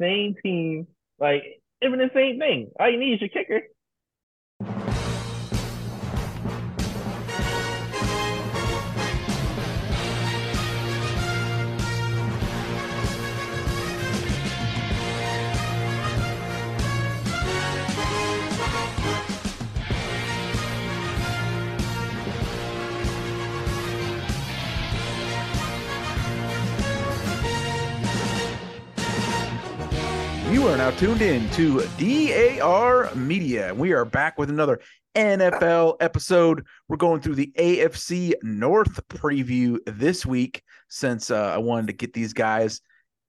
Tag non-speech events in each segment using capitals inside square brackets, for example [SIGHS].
same team, like even the same thing. All you need is your kicker. Now tuned in to DAR Media. We are back with another NFL episode. We're going through the AFC North preview this week since uh, I wanted to get these guys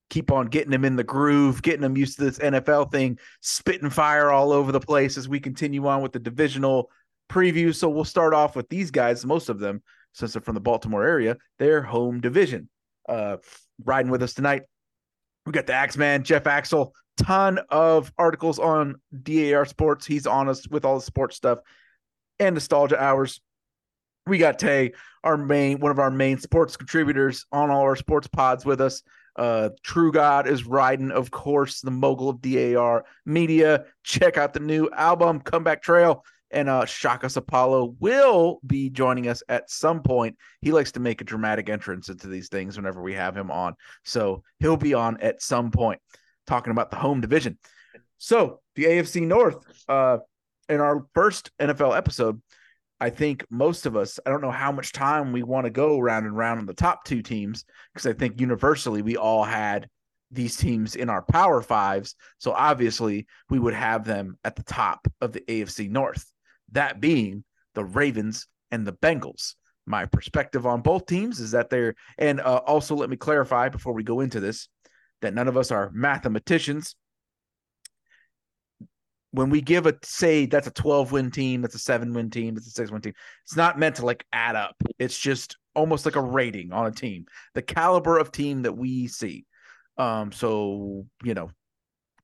keep on getting them in the groove, getting them used to this NFL thing, spitting fire all over the place as we continue on with the divisional preview. So we'll start off with these guys, most of them, since they're from the Baltimore area, their home division. Uh, riding with us tonight, we got the Axeman, Jeff Axel ton of articles on DAR Sports. He's on us with all the sports stuff and nostalgia hours. We got Tay, our main one of our main sports contributors on all our sports pods with us. Uh, True God is riding, of course, the mogul of DAR media. Check out the new album, Comeback Trail. And uh, Shakas Apollo will be joining us at some point. He likes to make a dramatic entrance into these things whenever we have him on. So he'll be on at some point talking about the home division. So the AFC North, uh, in our first NFL episode, I think most of us, I don't know how much time we want to go round and round on the top two teams, because I think universally we all had these teams in our power fives. So obviously we would have them at the top of the AFC North, that being the Ravens and the Bengals. My perspective on both teams is that they're, and uh, also let me clarify before we go into this that none of us are mathematicians. When we give a say that's a 12 win team, that's a seven win team, that's a six win team, it's not meant to like add up. It's just almost like a rating on a team, the caliber of team that we see. Um, so you know,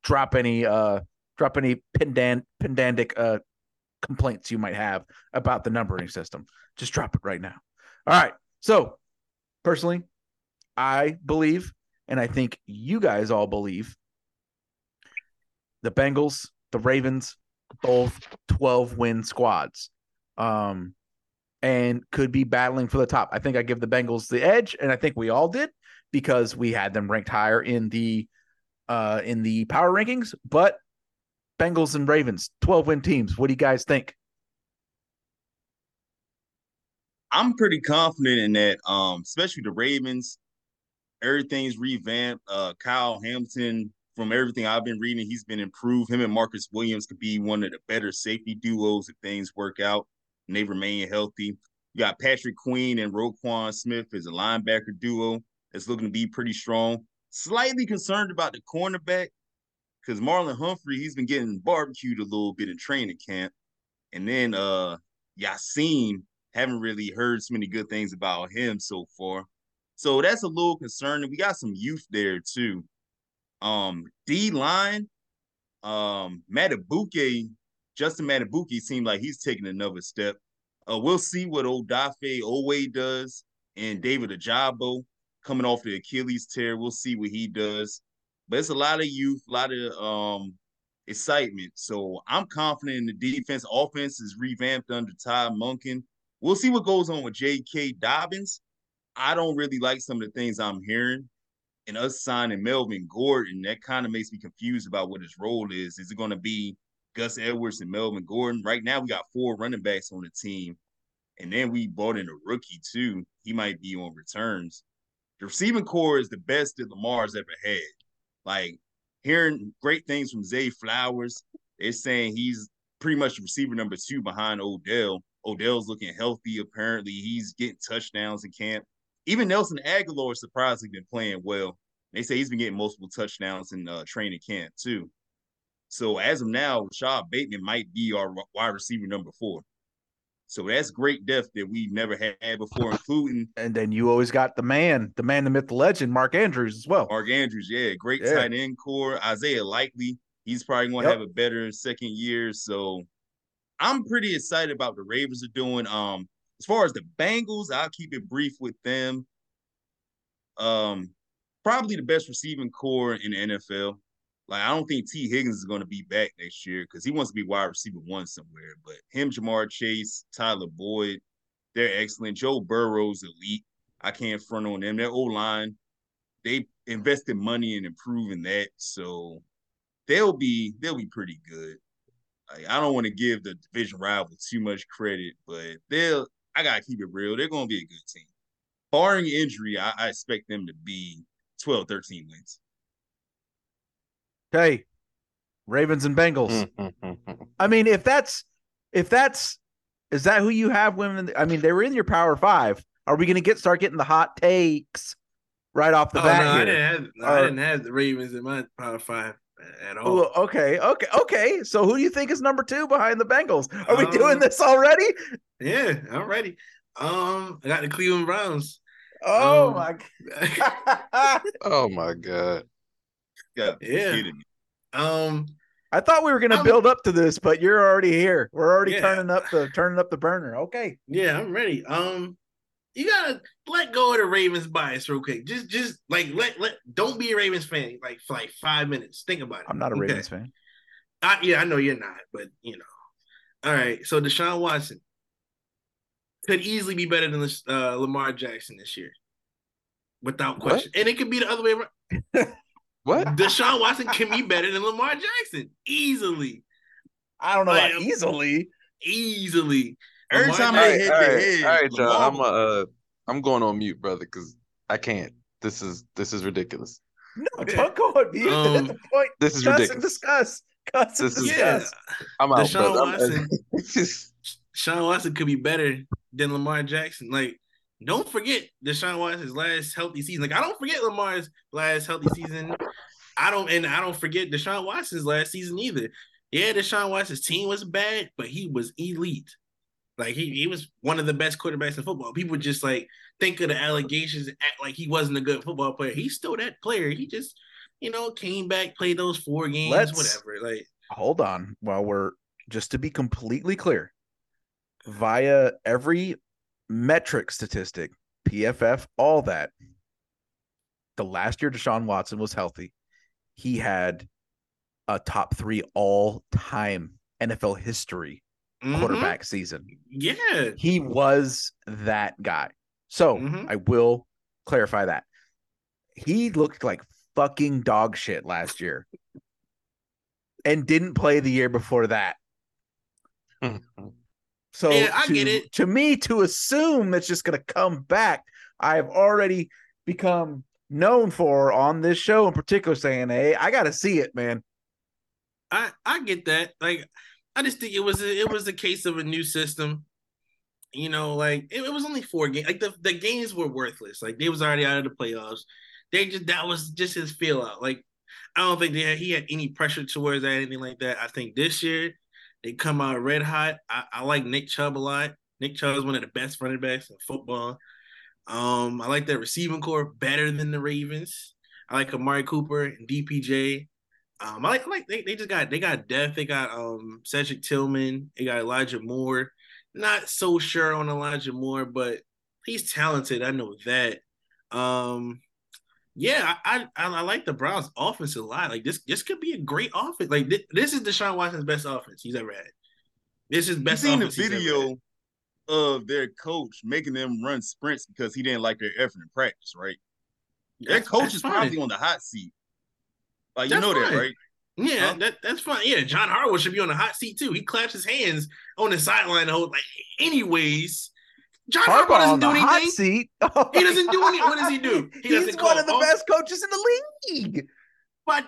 drop any uh drop any pendant pendantic uh complaints you might have about the numbering system. Just drop it right now. All right. So personally, I believe and I think you guys all believe the Bengals, the Ravens, both 12 win squads. Um, and could be battling for the top. I think I give the Bengals the edge, and I think we all did because we had them ranked higher in the uh in the power rankings. But Bengals and Ravens, 12 win teams. What do you guys think? I'm pretty confident in that, um, especially the Ravens everything's revamped. Uh, Kyle Hamilton, from everything I've been reading, he's been improved. Him and Marcus Williams could be one of the better safety duos if things work out and they remain healthy. You got Patrick Queen and Roquan Smith as a linebacker duo that's looking to be pretty strong. Slightly concerned about the cornerback because Marlon Humphrey, he's been getting barbecued a little bit in training camp. And then uh Yasin, haven't really heard so many good things about him so far. So that's a little concerning. We got some youth there too. Um, D line, um, Madubuike, Justin Madubuike seemed like he's taking another step. Uh, we'll see what Odafe Oweh does and David Ojabo coming off the Achilles tear. We'll see what he does. But it's a lot of youth, a lot of um excitement. So I'm confident in the defense. Offense is revamped under Todd Monken. We'll see what goes on with J.K. Dobbins. I don't really like some of the things I'm hearing. And us signing Melvin Gordon, that kind of makes me confused about what his role is. Is it going to be Gus Edwards and Melvin Gordon? Right now, we got four running backs on the team. And then we bought in a rookie, too. He might be on returns. The receiving core is the best that Lamar's ever had. Like, hearing great things from Zay Flowers. They're saying he's pretty much receiver number two behind Odell. Odell's looking healthy, apparently. He's getting touchdowns in camp. Even Nelson Agholor surprisingly been playing well. They say he's been getting multiple touchdowns in uh, training camp too. So as of now, Rashod Bateman might be our wide receiver number four. So that's great depth that we've never had before, including. And then you always got the man, the man, the myth, the legend, Mark Andrews as well. Mark Andrews, yeah, great yeah. tight end core. Isaiah Likely, he's probably going to yep. have a better second year. So I'm pretty excited about the Ravens are doing. Um, as far as the Bengals, I'll keep it brief with them. Um, probably the best receiving core in the NFL. Like I don't think Tee Higgins is going to be back next year because he wants to be wide receiver one somewhere. But him, Ja'Marr Chase, Tyler Boyd, they're excellent. Joe Burrow's elite. I can't front on them. Their O line, they invested money in improving that, so they'll be they'll be pretty good. Like, I don't want to give the division rival too much credit, but they'll. I gotta keep it real. They're gonna be a good team. Barring injury, I, I expect them to be 12, 13 wins. Okay. Ravens and Bengals. [LAUGHS] I mean, if that's if that's is that who you have women? I mean, they were in your power five. Are we going to get start getting the hot takes right off the oh, bat? no, I didn't have no, Or- I didn't have the Ravens in my power five at all. Oh, okay, okay, okay. So who do you think is number two behind the Bengals? Are we doing Um, this already? Yeah, I'm ready. Um, I got the Cleveland Browns. Oh um, my [LAUGHS] god! Oh my god. Yeah, kidding me. Um, I thought we were going to I'm- build up to this, but you're already here. We're already Yeah. turning up the turning up the burner. Okay. yeah, I'm ready. Um, you gotta let go of the Ravens bias real quick. Just, just like let let don't be a Ravens fan like for like five minutes. Think about it. I'm not a Okay. Ravens fan. I, yeah, I know you're not, but you know. All right, so Deshaun Watson could easily be better than uh, Lamar Jackson this year, without What? question. And it could be the other way around. [LAUGHS] What? Deshaun Watson can be better than Lamar Jackson easily, I don't know about easily. easily. Every time All they hit all the right, head, all right, y'all. I'm uh, I'm going on mute, brother, because I can't. This is this is ridiculous. No, don't go on mute. Um, That's the point. This is Cuss and ridiculous. discuss. Cuss and This is- yeah, discuss. I'm out, Deshaun brother. I'm- Watson. [LAUGHS] Deshaun Watson could be better than Lamar Jackson. Like, don't forget Deshaun Watson's last healthy season. Like, I don't forget Lamar's last healthy season. I don't, and I don't forget Deshaun Watson's last season either. Yeah, Deshaun Watson's team was bad, but he was elite. Like he, he was one of the best quarterbacks in football. People just like think of the allegations act like he wasn't a good football player. He's still that player. He just, you know, came back, played those four games, Let's- whatever. Like, Hold on. While we're just to be completely clear, via every metric statistic, PFF, all that, the last year Deshaun Watson was healthy, he had a top three all time NFL history mhm. quarterback season. Yeah. He was that guy. So Mhm. I will clarify that. He looked like fucking dog shit last year and didn't play the year before that. So Yeah, I to, get it. to me, to assume that's just gonna come back, I have already become known for on this show in particular saying, Hey, I gotta see it, man. I I get that. Like, I just think it was a, it was a case of a new system. You know, like it, it was only four games. Like the, the games were worthless. Like they was already out of the playoffs. They just that was just his feel out. Like I don't think had, he had any pressure towards that, anything like that. I think this year they come out red hot. I, I like Nick Chubb a lot. Nick Chubb is one of the best running backs in football. Um, I like their receiving core better than the Ravens. I like Amari Cooper and DPJ. Um, I like, I like they, they just got they got depth. They got um Cedric Tillman. They got Elijah Moore. Not so sure on Elijah Moore, but he's talented. I know that. Um, yeah, I I, I like the Browns' offense a lot. Like this this could be a great offense. Like this, this is Deshaun Watson's best offense he's ever had. This is You best. seen the video of their coach making them run sprints because he didn't like their effort in practice, right? Their That's- coach that's is fine. probably on the hot seat. Like you That's know that, right? Yeah, Huh? that, that's fine. Yeah, John Harbaugh should be on the hot seat too. He claps his hands on the sideline the whole like. Anyways, John Harbaugh, Harbaugh doesn't on do the hot anything. seat. Oh [LAUGHS] He doesn't do anything. what does he do? He He's one call of the off- best coaches in the league. But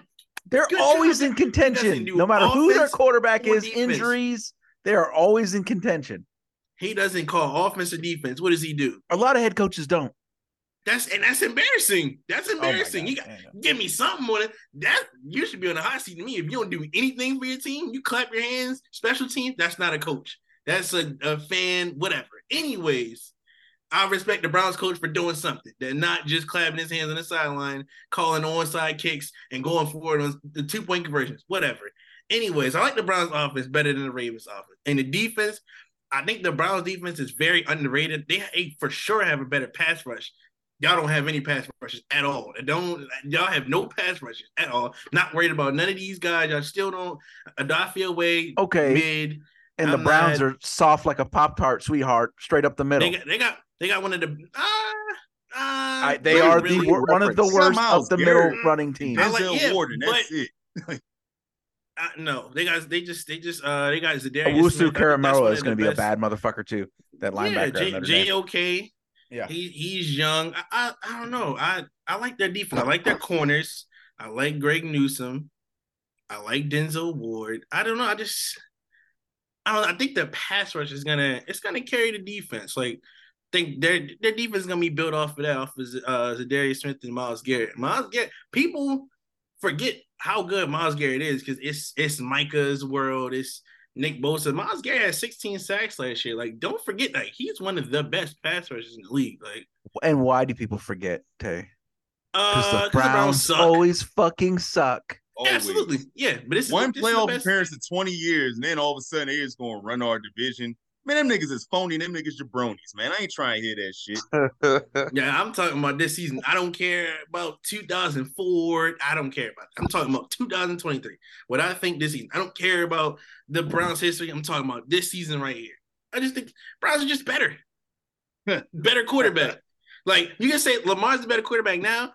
They're always job. in contention. No matter who their quarterback is, defense. injuries, they are always in contention. he doesn't call offense or defense. What does he do? A lot of head coaches don't. That's and that's embarrassing. That's Oh embarrassing. you got give me something on it. That you should be on the hot seat to me. If you don't do anything for your team, you clap your hands, special team, that's not a coach. That's a, a fan, whatever. Anyways, I respect the Browns coach for doing something. They're not just clapping his hands on the sideline, calling onside kicks and going forward on the two point conversions, whatever. Anyways, I like the Browns offense better than the Ravens offense. And the defense, I think the Browns defense is very underrated. They for sure have a better pass rush Y'all don't have any pass rushes at all. Don't y'all have no pass rushes at all? Not worried about none of these guys. Y'all still don't. Odafe Oweh Okay. mid. and the I'm Browns not- are soft like a Pop Tart sweetheart, straight up the middle. They got they got they got one of the. Uh, uh, I, they really, are the wor- one of the worst Somehow of the Garrett- middle running teams. I like- yeah, Ward, and that's but- it. Uh, no, they guys they just they just uh they got Za'Darius Owusu Smith. I Caramelo is going to the be a bad motherfucker too. That linebacker. Yeah, out J, JOK. Yeah. He he's young. I, I I don't know. I I like their defense. I like their corners. I like Greg Newsome. I like Denzel Ward. I don't know. I just I don't. I think the pass rush is gonna it's gonna carry the defense. Like think their their defense is gonna be built off of that off of uh Za'Darius Smith and Myles Garrett. Myles Garrett. People forget how good Myles Garrett is because it's it's Micah's world. It's Nick Bosa. Myles Garrett had 16 sacks last year. Like, don't forget, like he's one of the best pass rushers in the league. Like, And why do people forget, Tay? Because uh, the 'cause Browns suck. always fucking suck. Always. Absolutely, yeah. But it's One this is playoff best- appearance in 20 years, and then all of a sudden they just going to run our division. Man, them niggas is phony. Them niggas jabronis, man. I ain't trying to hear that shit. [LAUGHS] Yeah, I'm talking about this season. I don't care about 2004. I don't care about. That. I'm talking about 2023. What I think this season. I don't care about the Browns' history. I'm talking about this season right here. I just think Browns are just better. [LAUGHS] better quarterback. Like you can say Lamar's the better quarterback now.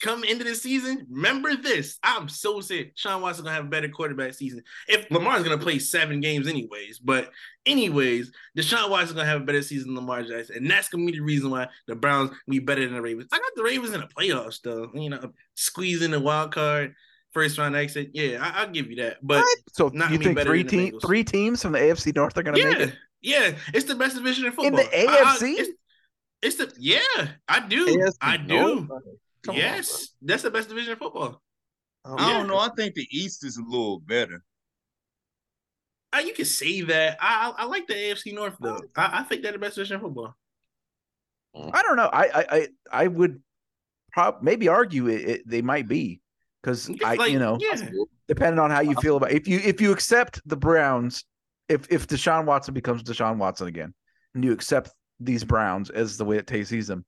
Come into the season, remember this. I'm so sick. Sean Watson gonna have a better quarterback season. If Lamar's gonna play seven games anyways, but anyways, Deshaun Watson gonna have a better season than Lamar Jackson, and that's gonna be the reason why the Browns be better than the Ravens. I got the Ravens in the playoffs though. You know, squeezing the wild card, first round exit. Yeah, I, I'll give you that. But So Not you think three than the team Bengals. three teams from the AFC North are going to make yeah, it? yeah, it's the best division in football. In the I- I- AFC? it's, it's the yeah, I do, AFC I North? Do. Come on, yes, that's the best division of football. bro. I don't know. I think the East is a little better. Uh, you can say that. I I, I like the AFC North though. I, I think they're the best division of football. I don't know. I I I, I would prob maybe argue it, it they might be because I Like, you know yeah, depending on how you feel about if you if you accept the Browns if if Deshaun Watson becomes Deshaun Watson again and you accept these Browns as the way that Tay sees them,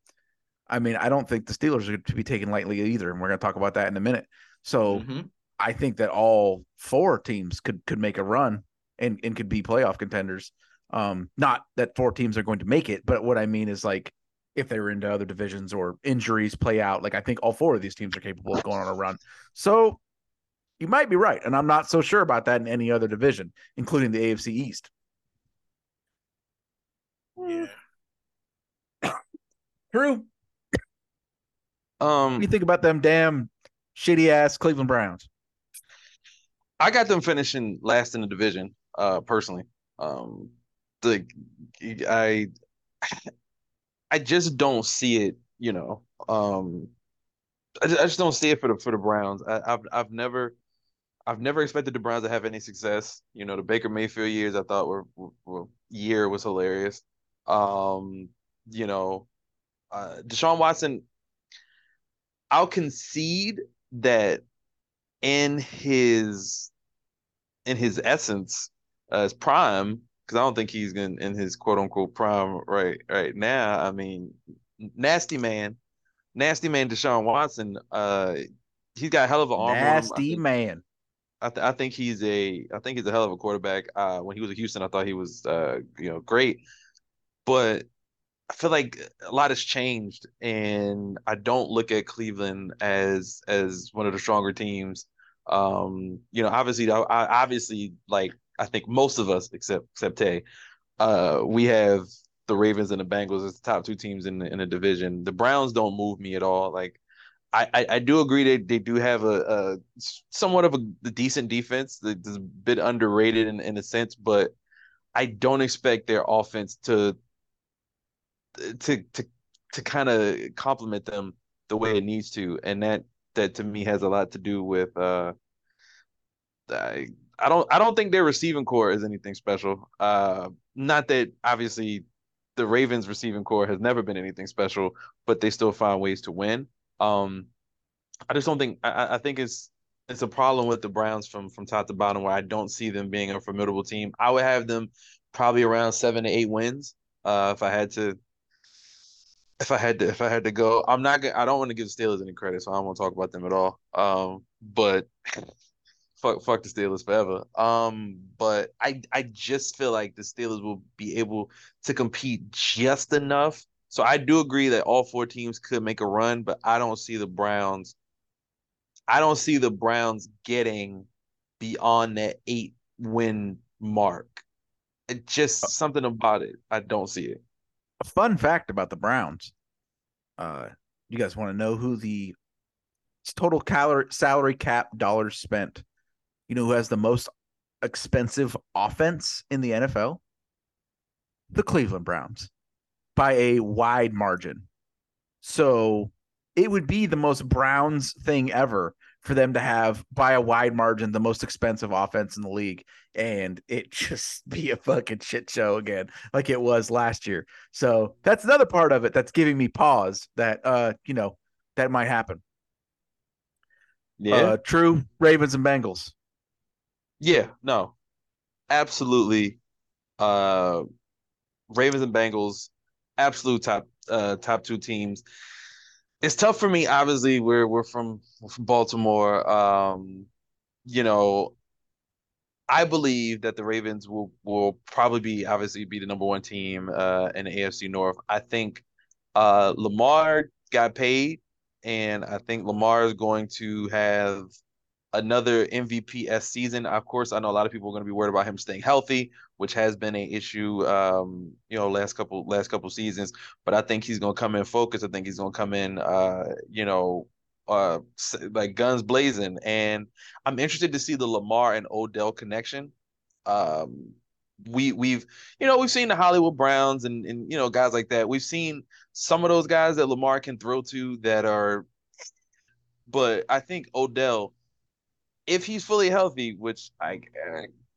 I mean I don't think the Steelers are to be taken lightly either, and we're going to talk about that in a minute. So Mhm. I think that all four teams could could make a run and and could be playoff contenders. Um, not that four teams are going to make it, but what I mean is like if they were into other divisions or injuries play out, like I think all four of these teams are capable of going on a run. So you might be right, and I'm not so sure about that in any other division, including the AFC East. yeah. [COUGHS] True. What Um, do you think about them damn shitty ass Cleveland Browns? I got them finishing last in the division. Uh, personally, um, the I I just don't see it. You know, um, I just, I just don't see it for the for the Browns. I, I've I've never I've never expected the Browns to have any success. You know, the Baker Mayfield years I thought were, were, were year was hilarious. Um, you know, uh, Deshaun Watson. I'll concede that in his in his essence, uh, his prime, because I don't think he's in, in his quote unquote prime right right now. I mean, nasty man, nasty man, Deshaun Watson. Uh, he's got a hell of an arm. on him. I Nasty think- man. I, th- I think he's a I think he's a hell of a quarterback. Uh, when he was at Houston, I thought he was uh you know great, but I feel like a lot has changed, and I don't look at Cleveland as as one of the stronger teams. Um, you know, obviously, I, obviously like I think most of us except except Tay, uh, we have the Ravens and the Bengals as the top two teams in the in the division. The Browns don't move me at all. Like I, I, I do agree that they do have a, a somewhat of a, a decent defense that's a bit underrated in, in a sense, but I don't expect their offense to to to to kind of complement them the way it needs to, and that that to me has a lot to do with uh I I don't I don't think their receiving core is anything special. Uh, not that obviously the Ravens receiving core has never been anything special, but they still find ways to win. Um, I just don't think I, I think it's it's a problem with the Browns from from top to bottom where I don't see them being a formidable team. I would have them probably around seven to eight wins. Uh, if I had to if I had to if I had to go, I'm not gonna I don't want to give the Steelers any credit, so I don't want to talk about them at all. Um, but [LAUGHS] fuck fuck the Steelers forever. Um, but I I just feel like the Steelers will be able to compete just enough. So I do agree that all four teams could make a run, but I don't see the Browns. I don't see the Browns getting beyond that eight win mark. It just something about it. I don't see it. A fun fact about the Browns. Uh, you guys want to know who the total calorie salary cap dollars spent? You know who has the most expensive offense in the NFL? The Cleveland Browns by a wide margin. So it would be the most Browns thing ever for them to have by a wide margin the most expensive offense in the league and it [LAUGHS] just be a fucking shit show again like it was last year. So that's another part of it that's giving me pause that uh you know that might happen. Yeah. Uh, true Ravens and Bengals. Yeah, no. Absolutely. Uh Ravens and Bengals, absolute top uh top two teams. It's tough for me, obviously. We're we're from, we're from Baltimore. Um, you know, I believe that the Ravens will will probably be obviously be the number one team uh in the AFC North. I think uh Lamar got paid and I think Lamar is going to have another MVP s season. Of course, I know a lot of people are going to be worried about him staying healthy, which has been an issue, um, you know, last couple last couple seasons. But I think he's going to come in focused. I think he's going to come in, uh, you know, uh, like guns blazing. And I'm interested to see the Lamar and Odell connection. Um, we we've you know we've seen the Hollywood Browns and and you know guys like that. We've seen some of those guys that Lamar can throw to that are, but I think Odell, if he's fully healthy, which I,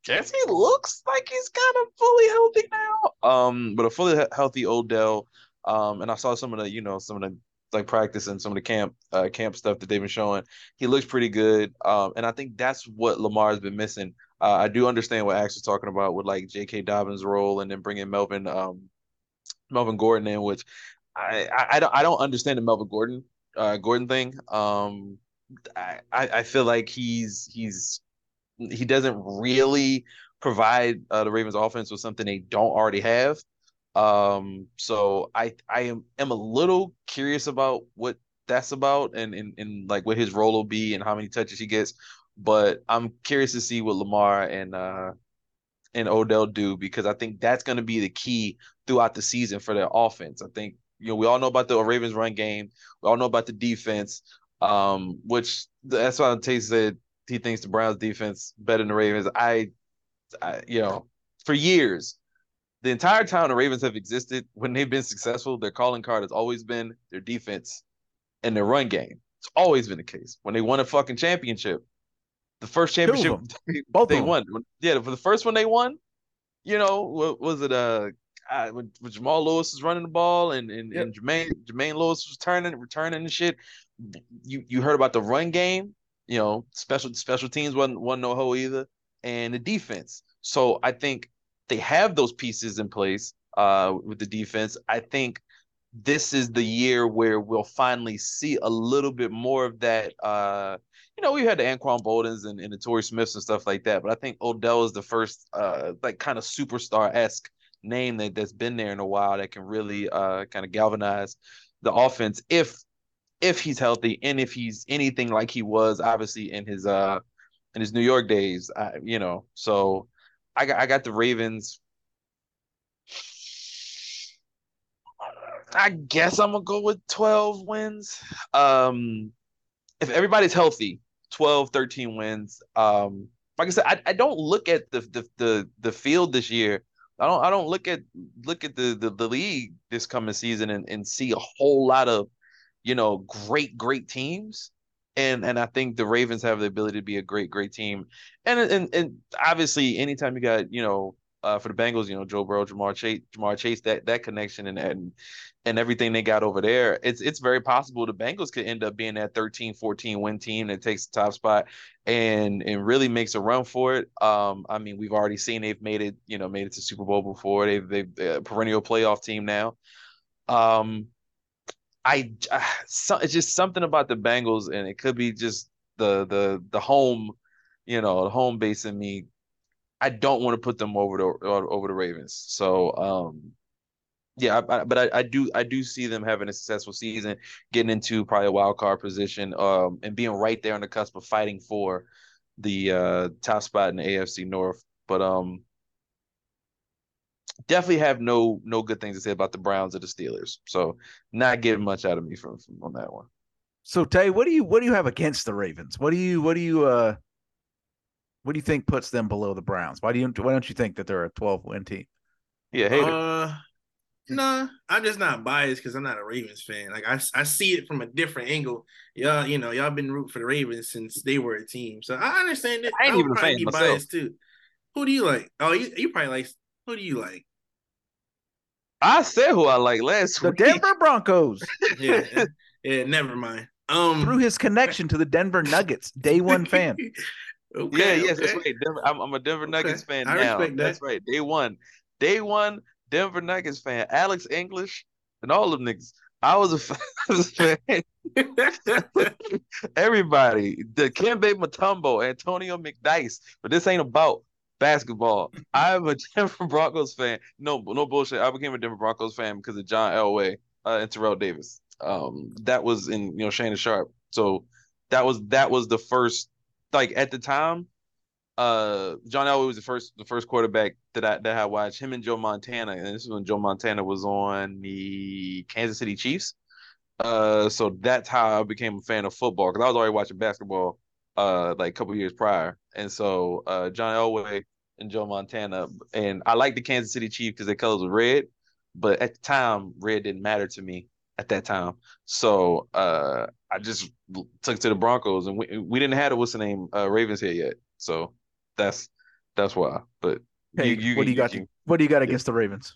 guess he looks like he's kind of fully healthy now. Um, but a fully healthy Odell, um, and I saw some of the you know some of the like practice and some of the camp uh, camp stuff that they've been showing. He looks pretty good, um, and I think that's what Lamar's been missing. Uh, I do understand what Ax was talking about with like J.K. Dobbins' role, and then bringing Melvin um, Melvin Gordon in, which I, I, I don't I don't understand the Melvin Gordon uh, Gordon thing. Um, I I feel like he's he's he doesn't really provide uh, the Ravens offense with something they don't already have. Um, so I I am am a little curious about what that's about and, and and like what his role will be and how many touches he gets. But I'm curious to see what Lamar and uh and Odell do because I think that's going to be the key throughout the season for their offense. I think you know we all know about the Ravens run game, we all know about the defense, um, which that's why Tate said he thinks the Browns defense better than the Ravens. I, I you know, for years the entire time the Ravens have existed, when they've been successful, their calling card has always been their defense and their run game. It's always been the case. When they won a fucking championship, the first championship [LAUGHS] they, Both they won. Yeah, for the first one they won, you know, what was it? Uh, when, when Jamal Lewis was running the ball and and, Yep. and Jermaine Jermaine Lewis was turning returning and shit. You you heard about the run game, you know, special special teams wasn't wasn't no hoe either, and the defense. So I think they have those pieces in place uh with the defense. I think this is the year where we'll finally see a little bit more of that. Uh, you know, we had the Anquan Boldins and, and the Torrey Smiths and stuff like that, but I think Odell is the first uh like kind of superstar esque name that, that's been there in a while that can really uh kind of galvanize the offense if if he's healthy and if he's anything like he was obviously in his uh in his New York days. I, you know, so I got I got the Ravens. I guess I'm gonna go with 12 wins. Um, if everybody's healthy, 12, 13 wins. Um, like I said, I, I don't look at the, the the the field this year. I don't I don't look at look at the the, the league this coming season and, and see a whole lot of you know great great teams. And and I think the Ravens have the ability to be a great great team. And and and obviously anytime you got, you know, uh, for the Bengals, you know, Joe Burrow, Ja'Marr Chase, Ja'Marr Chase, that that connection and and and everything they got over there, it's it's very possible the Bengals could end up being that 13, 14 win team that takes the top spot and and really makes a run for it. Um, I mean, we've already seen they've made it, you know, made it to Super Bowl before. They've they've a perennial playoff team now. Um, I [SIGHS] so, it's just something about the Bengals, and it could be just the the the home, you know, the home base in me. I don't want to put them over the over the Ravens. So um, yeah, I, I, but I, I, do I do see them having a successful season, getting into probably a wild card position, um, and being right there on the cusp of fighting for the uh, top spot in the AFC North. But um, definitely have no no good things to say about the Browns or the Steelers. So not getting much out of me from, from on that one. So Tay, what do you what do you have against the Ravens? What do you what do you uh what do you think puts them below the Browns? Why do you why don't you think that they're a 12 win team? Yeah, hater. Uh, nah, I'm just not biased because I'm not a Ravens fan. Like I, I see it from a different angle. Y'all, you know, y'all been rooting for the Ravens since they were a team, so I understand it. I ain't I even a fan be myself. biased too. Who do you like? Oh, you, you probably like. Who do you like? I said who I like last week. The week. Denver Broncos [LAUGHS] Yeah, yeah. Never mind. Um, through his connection to the Denver Nuggets, day one fan. [LAUGHS] okay, yeah, yes, that's right. Denver, I'm, I'm a Denver Nuggets fan I now. respect that. That's right. Day one, day one, Denver Nuggets fan. Alex English and all them niggas. I was a fan. [LAUGHS] I was a fan. Everybody, the Kembe Mutombo, Antonio McDyess, but this ain't about basketball. I'm a [LAUGHS] Denver Broncos fan. No, no bullshit. I became a Denver Broncos fan because of John Elway uh, and Terrell Davis. Um, that was in you know Shannon Sharpe. So that was that was the first like at the time. Uh, John Elway was the first the first quarterback that I that I watched. Him and Joe Montana, and this is when Joe Montana was on the Kansas City Chiefs. Uh, so that's how I became a fan of football because I was already watching basketball uh like a couple years prior. And so uh John Elway and Joe Montana and I like the Kansas City Chiefs because their colors were red, but at the time red didn't matter to me at that time. So uh I just took to the Broncos and we we didn't have a what's the name uh Ravens here yet. So that's that's why. But Hey, you, you, what do you got? what do you got against the Ravens?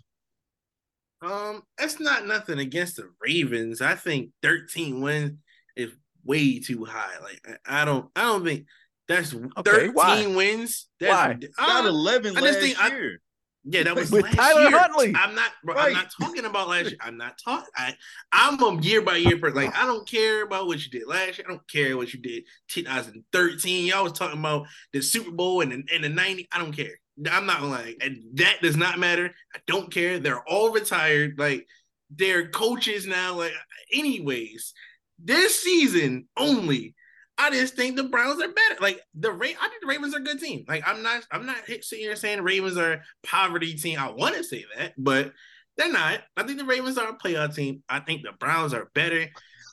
Um, that's not nothing against the Ravens. I think 13 wins is way too high. Like I, I don't, I don't think that's Okay, 13 why? wins. That's, Why? Got Uh, 11 I last just think I- year. yeah, that [LAUGHS] was With last Tyler year. Huntley. I'm not, bro, Right. I'm not talking about last year. I'm not talking. I, I'm a year by year person. Like I don't care about what you did last year. I don't care what you did 2013. Y'all was talking about the Super Bowl and the, and the 90. I don't care. I'm not gonna. And that does not matter. I don't care. They're all retired. Like they're coaches now. Like, anyways, this season only. I just think the Browns are better. Like the Ra- I think the Ravens are a good team. Like I'm not, I'm not sitting here saying the Ravens are poverty team. I want to say that, but they're not. I think the Ravens are a playoff team. I think the Browns are better.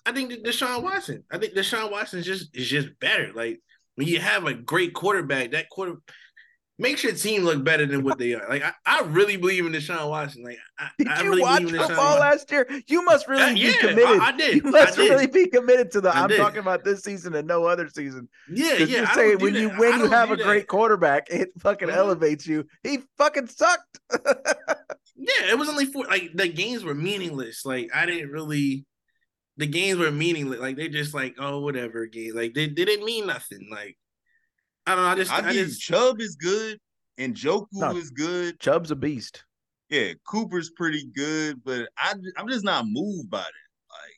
I think that Deshaun Watson. I think Deshaun Watson is just is just better. Like when you have a great quarterback, that quarter makes your team look better than what they are. Like I, I really believe in Deshaun Watson. Like I, Did I you really watch believe in Deshaun football Watson. last year? You must really Uh, be yeah, committed. I- I did. You must did. really be committed to the. I I'm talking about this season and no other season. Yeah, yeah. you're saying when you when you have a that. great quarterback, it fucking Mhm. elevates you. He fucking sucked. [LAUGHS] Yeah, it was only four. Like the games were meaningless. Like I didn't really. The games were meaningless. Like they just like oh whatever game. Like they, they didn't mean nothing. Like I don't know. I just I I, give just Chubb is good and Njoku No. is good. Chubb's a beast. Yeah, Cooper's pretty good, but I I'm just not moved by it. Like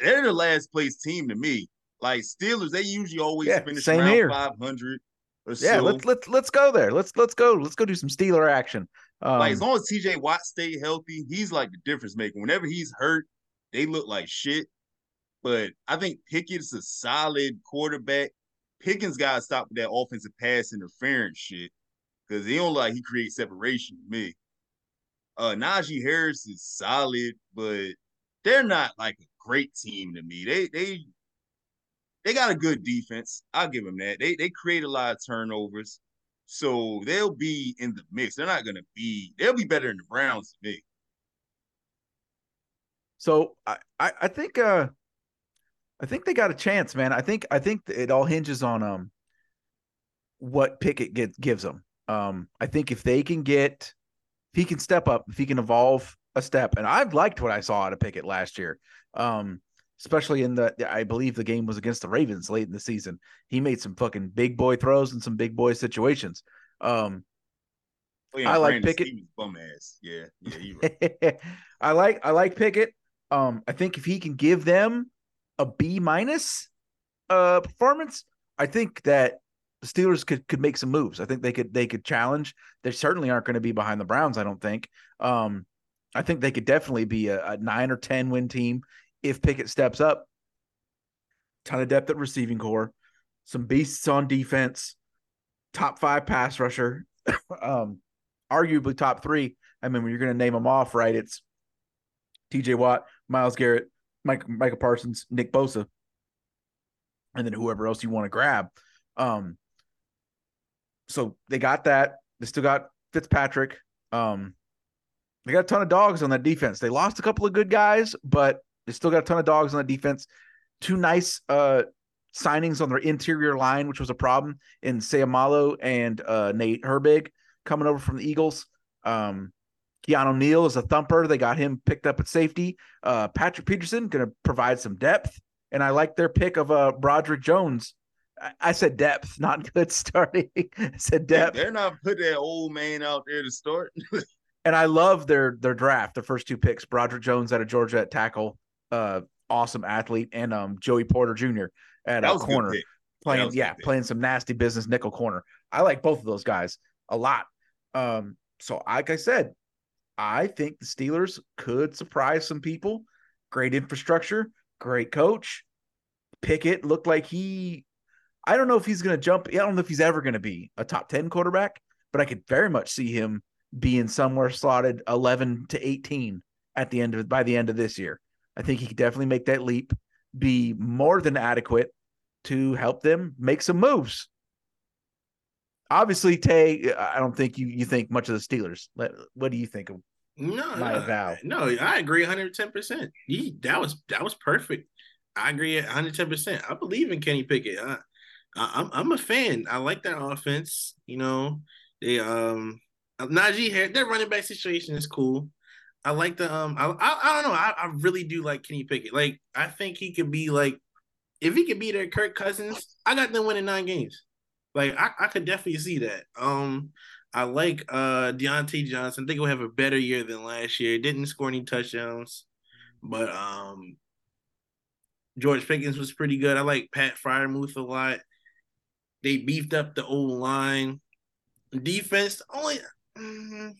they're the last place team to me. Like Steelers, they usually always Yeah, finish same around here. 500 or Yeah, so. let's let's let's go there. Let's let's go. Let's go do some Steeler action. Um, like as long as TJ Watt stay healthy, he's like the difference maker. Whenever he's hurt, they look like shit. But I think Pickett's a solid quarterback. Pickens got to stop with that offensive pass interference shit because he don't like he creates separation to me. Uh, Najee Harris is solid, but they're not like a great team to me. They they they got a good defense. I'll give them that. They they create a lot of turnovers. So they'll be in the mix. They're not gonna be. They'll be better than the Browns to me. So I, I, I think uh I think they got a chance, man. I think I think it all hinges on um what Pickett get, gives them. Um, I think if they can get if he can step up, if he can evolve a step, and I've liked what I saw out of Pickett last year. Um, especially in the I believe the game was against the Ravens late in the season. He made some fucking big boy throws in some big boy situations. Um, Oh, yeah, I like Brandon Pickett. Stevens, bum ass. Yeah, yeah, [LAUGHS] right. I like I like Pickett. Um, I think if he can give them a B minus uh performance, I think that the Steelers could could make some moves. I think they could they could challenge. They certainly aren't going to be behind the Browns. I don't think. Um, I think they could definitely be a, a nine or ten win team if Pickett steps up. Ton of depth at receiving core, some beasts on defense, top five pass rusher, [LAUGHS] um, arguably top three. I mean, when you're going to name them off, right? It's T.J. Watt, Myles Garrett, Mike, Micah Parsons, Nick Bosa, and then whoever else you want to grab. Um, so they got that. They still got Fitzpatrick. Um, they got a ton of dogs on that defense. They lost a couple of good guys, but they still got a ton of dogs on the defense. Two nice uh signings on their interior line, which was a problem in Seumalo and uh, Nate Herbig coming over from the Eagles. Um, Keanu Neal is a thumper. They got him picked up at safety. Uh, Patrick Peterson going to provide some depth, and I like their pick of uh, Broderick Jones. I, I said depth, [LAUGHS] not good starting. I said depth. They're not putting that old man out there to start. [LAUGHS] and I love their their draft. Their first two picks: Broderick Jones out of Georgia at tackle, uh, awesome athlete, and um, Joey Porter Jr. at a corner, playing yeah, playing some nasty business nickel corner. I like both of those guys a lot. Um, so like I said, I think the Steelers could surprise some people. Great infrastructure, great coach. Pickett looked like he. I don't know if he's going to jump. I don't know if he's ever going to be a top ten quarterback, but I could very much see him being somewhere slotted 11 to 18 at the end of by the end of this year. I think he could definitely make that leap, be more than adequate to help them make some moves. Obviously, Tay, I don't think you you think much of the Steelers. What do you think of no, my no, No, I agree 110. percent That was that was perfect. I agree 110. percent I believe in Kenny Pickett. I, I, I'm I'm a fan. I like that offense. You know, they um Najee Harris, their running back situation is cool. I like the um I I, I don't know. I, I really do like Kenny Pickett. Like I think he could be like if he could be their Kirk Cousins, I got them winning nine games. Like I, I could definitely see that. Um I like uh Diontae Johnson. I think he'll have a better year than last year. Didn't score any touchdowns, but um George Pickens was pretty good. I like Pat Freiermuth a lot. They beefed up the old line. Defense only mm,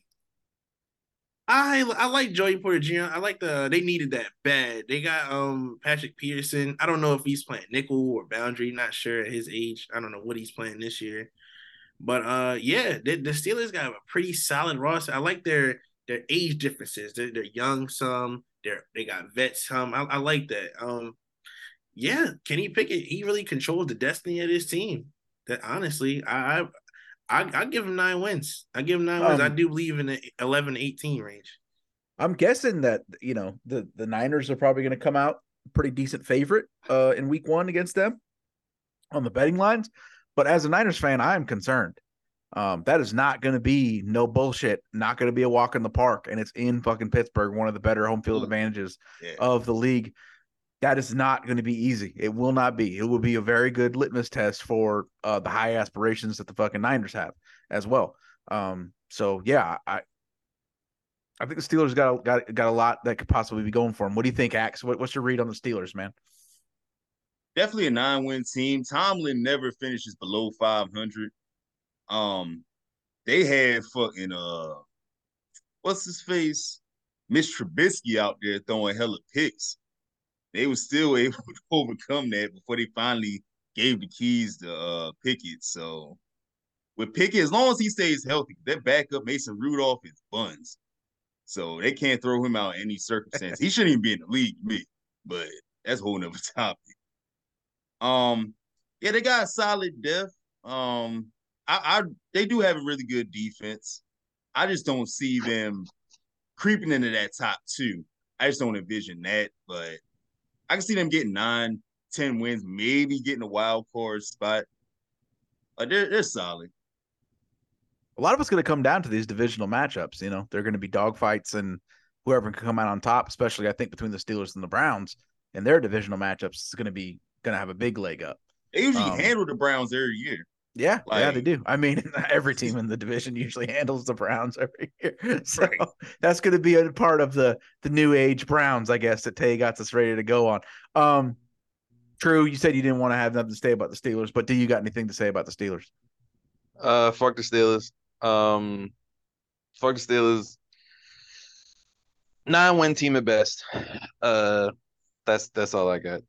I I like Joey Porter Jr. I like the they needed that bad. They got um Patrick Peterson. I don't know if he's playing nickel or boundary. Not sure at his age. I don't know what he's playing this year. But uh yeah, the, the Steelers got a pretty solid roster. I like their their age differences. They're, they're young some. They're they got vets some. I, I like that. Um yeah, Kenny Pickett, he really controls the destiny of this team. That honestly, I I, I give him nine wins. I give him nine um, wins. I um, do believe in the 11 18 range. I'm guessing that you know the the Niners are probably going to come out pretty decent favorite uh in week 1 against them on the betting lines, but as a Niners fan, I am concerned. Um that is not going to be no bullshit, not going to be a walk in the park and it's in fucking Pittsburgh, one of the better home field advantages yeah. of the league that is not going to be easy. It will not be. It will be a very good litmus test for uh, the high aspirations that the fucking Niners have as well. Um, so yeah, I I think the Steelers got a, got got a lot that could possibly be going for them. What do you think, Axe? What, what's your read on the Steelers, man? Definitely a nine win team. Tomlin never finishes below five hundred. Um, they had fucking uh, what's his face, Mitch Trubisky out there throwing hella picks they were still [LAUGHS] able to overcome that before they finally gave the keys to uh, Pickett. So with Pickett, as long as he stays healthy, that backup Mason Rudolph is buns. So they can't throw him out in any circumstance. he shouldn't even be in the league, me. But that's a whole nother [LAUGHS] topic. Um, yeah, they got solid depth. Um, I, I they do have a really good defense. I just don't see them creeping into that top two. I just don't envision that. But I can see them getting nine, ten wins, maybe getting a wild card spot. But they're they're solid. A lot of it's going to come down to these divisional matchups. You know, they're going to be dogfights, and whoever can come out on top, especially I think between the Steelers and the Browns, and their divisional matchups is going to be going to have a big leg up. They usually um, handle the Browns every year. Yeah, yeah, they Like- do. I mean, [LAUGHS] every team in the division usually handles the Browns [LAUGHS] every year, so Right. that's going to be a part of the the new age Browns, I guess, that Tay got us ready to go on. Um, True, you said you didn't want to have nothing to say about the Steelers, but do you got anything to say about the Steelers? Uh, fuck the Steelers. Um, fuck the Steelers. Nine win team at best. Uh, that's that's all I got.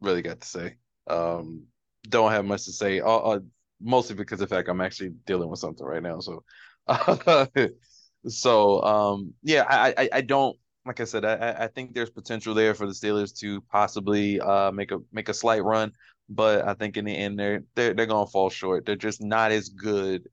Really got to say. Um, don't have much to say. Uh, uh, mostly because of the fact I'm actually dealing with something right now. So, [LAUGHS] so um, yeah, I, I I don't like I said. I I- think there's potential there for the Steelers to possibly uh make a make a slight run, but I think in the end they're they're they're gonna fall short. They're just not as good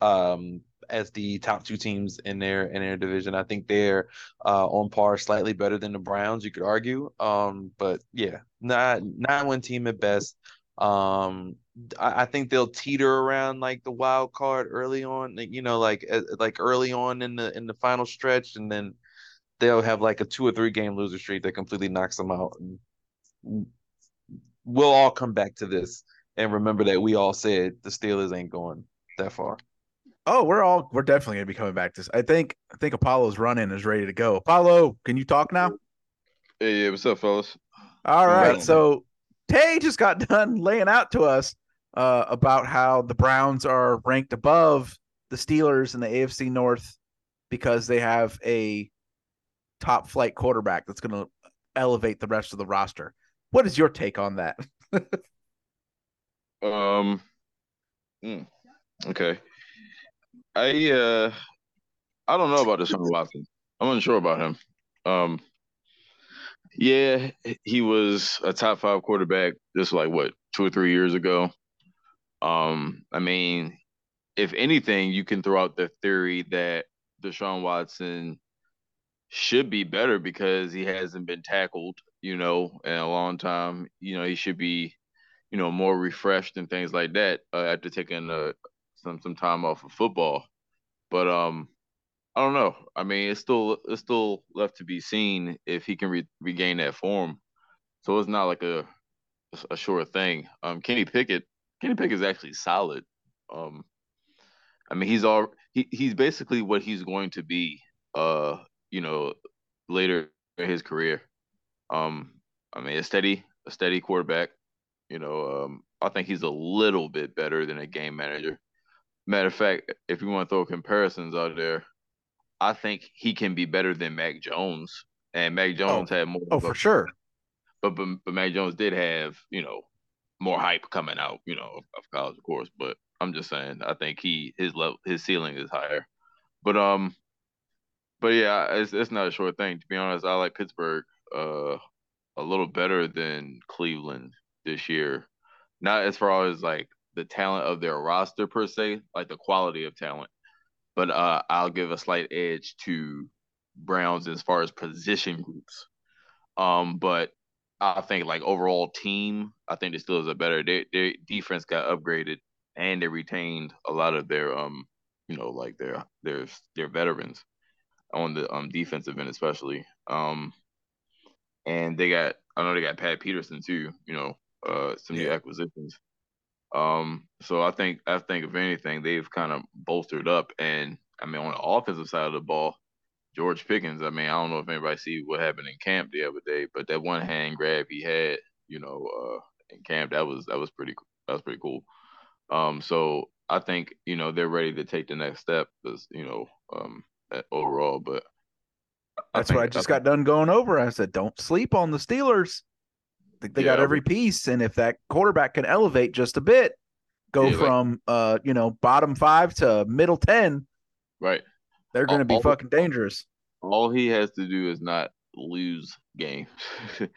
um as the top two teams in their in their division. I think they're uh on par, slightly better than the Browns. You could argue. Um, but yeah, not nine one team at best. Um, I, I think they'll teeter around like the wild card early on. like, You know, like uh, like early on in the in the final stretch, and then they'll have like a two or three game loser streak that completely knocks them out. And we'll all come back to this and remember that we all said the Steelers ain't going that far. Oh, we're all we're definitely gonna be coming back to this. I think I think Apollo's running is ready to go. Apollo, can you talk now? Hey, yeah, what's up, fellas? All right. Yeah. So Tay just got done laying out to us uh, about how the Browns are ranked above the Steelers in the AFC North because they have a top flight quarterback that's going to elevate the rest of the roster. What is your take on that? [LAUGHS] Um, mm, okay. I uh, I don't know about this Deshaun Watson. I'm unsure about him. Um, yeah, he was a top five quarterback just like what two or three years ago. Um, I mean, if anything, you can throw out the theory that Deshaun Watson should be better because he hasn't been tackled, you know, in a long time. You know, he should be you know, more refreshed and things like that uh, after taking uh, some some time off of football. But um, I don't know. I mean, it's still it's still left to be seen if he can re- regain that form. So it's not like a a sure thing. Um, Kenny Pickett, Kenny Pickett is actually solid. Um, I mean, he's all he, he's basically what he's going to be. Uh, you know, later in his career. Um, I mean, a steady a steady quarterback. You know, um, I think he's a little bit better than a game manager. Matter of fact, if you want to throw comparisons out there, I think he can be better than Mac Jones. And Mac Jones had more. Oh, for sure. But, but but Mac Jones did have you know more hype coming out you know of, college, of course. But I'm just saying, I think he his level his ceiling is higher. But um, but yeah, it's it's not a short thing. To be honest, I like Pittsburgh uh a little better than Cleveland this year. Not as far as like the talent of their roster per se, like the quality of talent, but uh, I'll give a slight edge to Browns as far as position groups. Um, but I think like overall team, I think the Steelers are better. Their their defense got upgraded and they retained a lot of their um, you know, like their their their veterans on the um defensive end especially. Um, and they got I know they got Pat Peterson too. You know, uh, some new acquisitions. Um, so I think I think if anything, they've kind of bolstered up. And I mean, on the offensive side of the ball, George Pickens. I mean, I don't know if anybody see what happened in camp the other day, but that one hand grab he had, you know, uh, in camp, that was that was pretty that was pretty cool. Um, so I think you know they're ready to take the next step, as you know, um, overall. But That's think- what I just think- got done going over. I said, don't sleep on the Steelers. I think they got every piece, and if that quarterback can elevate just a bit, go Yeah, like- from uh, you know, bottom five to middle ten, right. They're going to be All- fucking dangerous. all he has to do is not lose games. [LAUGHS] you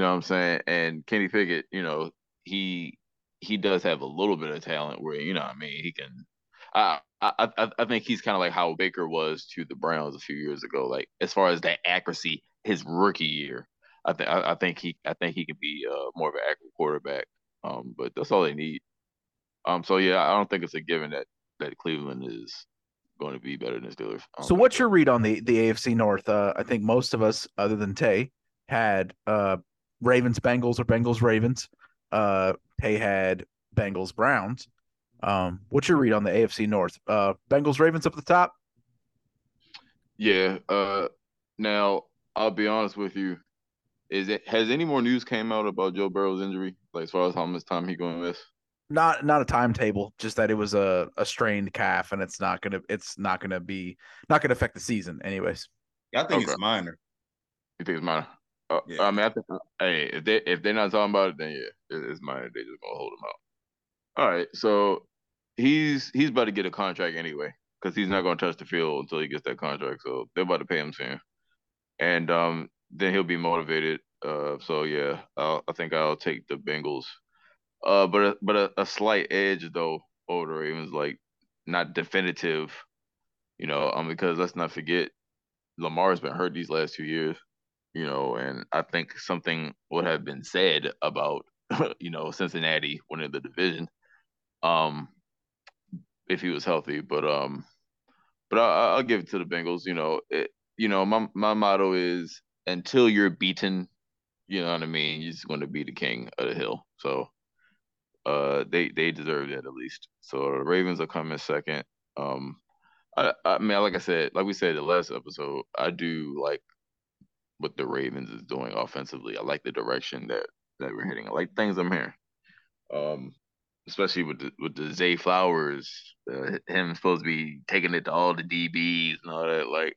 know what I'm saying? And Kenny Pickett, you know, he he does have a little bit of talent where, you know what I mean, he can I I I, I think he's kind of like how Baker was to the Browns a few years ago. Like as far as that accuracy, his rookie year. I think I think he I think he can be uh, more of an accurate quarterback. Um, but that's all they need. Um, so yeah, I don't think it's a given that that Cleveland is going to be better than the Steelers. So, what's your read on the the AFC North? Uh, I think most of us, other than Tay, had uh, Ravens Bengals or Bengals Ravens. Uh, Tay had Bengals Browns. Um, what's your read on the AFC North? Uh, Bengals Ravens up at the top. Yeah. Uh, now I'll be honest with you. Is it has any more news came out about Joe Burrow's injury? Like as far as how much time he going to miss? Not not a timetable, just that it was a, a strained calf, and it's not gonna it's not gonna be not gonna affect the season, anyways. I think Okay. it's minor. You think it's minor? Uh, Yeah. I mean, I think, hey, if they if they're not talking about it, then yeah, it, it's minor. They just gonna hold him out. All right, so he's he's about to get a contract anyway because he's not gonna touch the field until he gets that contract. So they're about to pay him soon, and um, then he'll be motivated. Uh, so yeah, I'll, I think I'll take the Bengals. Uh, but a, but a, a slight edge though over the Ravens, like not definitive. You know, um, because let's not forget Lamar's been hurt these last two years you know, and I think something would have been said about, [LAUGHS] you know, Cincinnati winning the division, um, if he was healthy. But um, but I, I'll give it to the Bengals. You know, it, you know, my my motto is until you're beaten, you know what I mean. You're just going to be the king of the hill. So, uh, they they deserve that at least. So the Ravens are coming second. Um, I I mean, like I said, like we said the last episode, I do like what the Ravens is doing offensively. I like the direction that that we're hitting. I like things I'm hearing. Um, especially with the with the Zay Flowers, uh, him supposed to be taking it to all the DBs and all that. Like,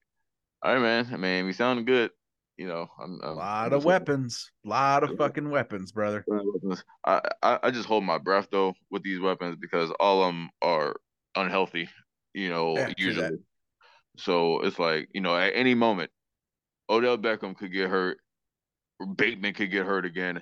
all right, man. I mean, we sounding good. You know, I'm, A I'm lot I'm of weapons, lot of Yeah. fucking weapons, brother. I, I I just hold my breath though with these weapons because all of them are unhealthy. You know, Yeah, usually. So it's like you know, at any moment, Odell Beckham could get hurt, Bateman could get hurt again,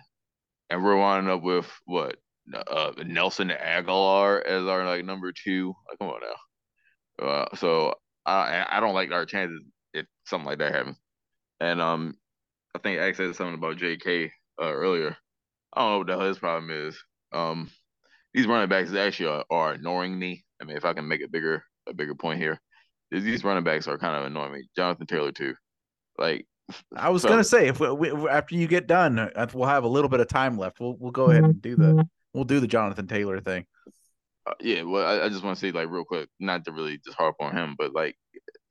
and we're winding up with what uh, Nelson Agholor as our like number two. Like, come on now. Uh, so I I don't like our chances if something like that happens. And um, I think X said something about J.K. Uh, earlier. I don't know what the hell his problem is. Um, these running backs actually are, are annoying me. I mean, if I can make a bigger a bigger point here, these running backs are kind of annoying me. Jonathan Taylor too. Like I was So- gonna say if we, we, after you get done, uh, we'll have a little bit of time left. We'll we'll go ahead and do the we'll do the Jonathan Taylor thing. Uh, yeah, well, I, I just want to say like real quick, not to really just harp on him, but like,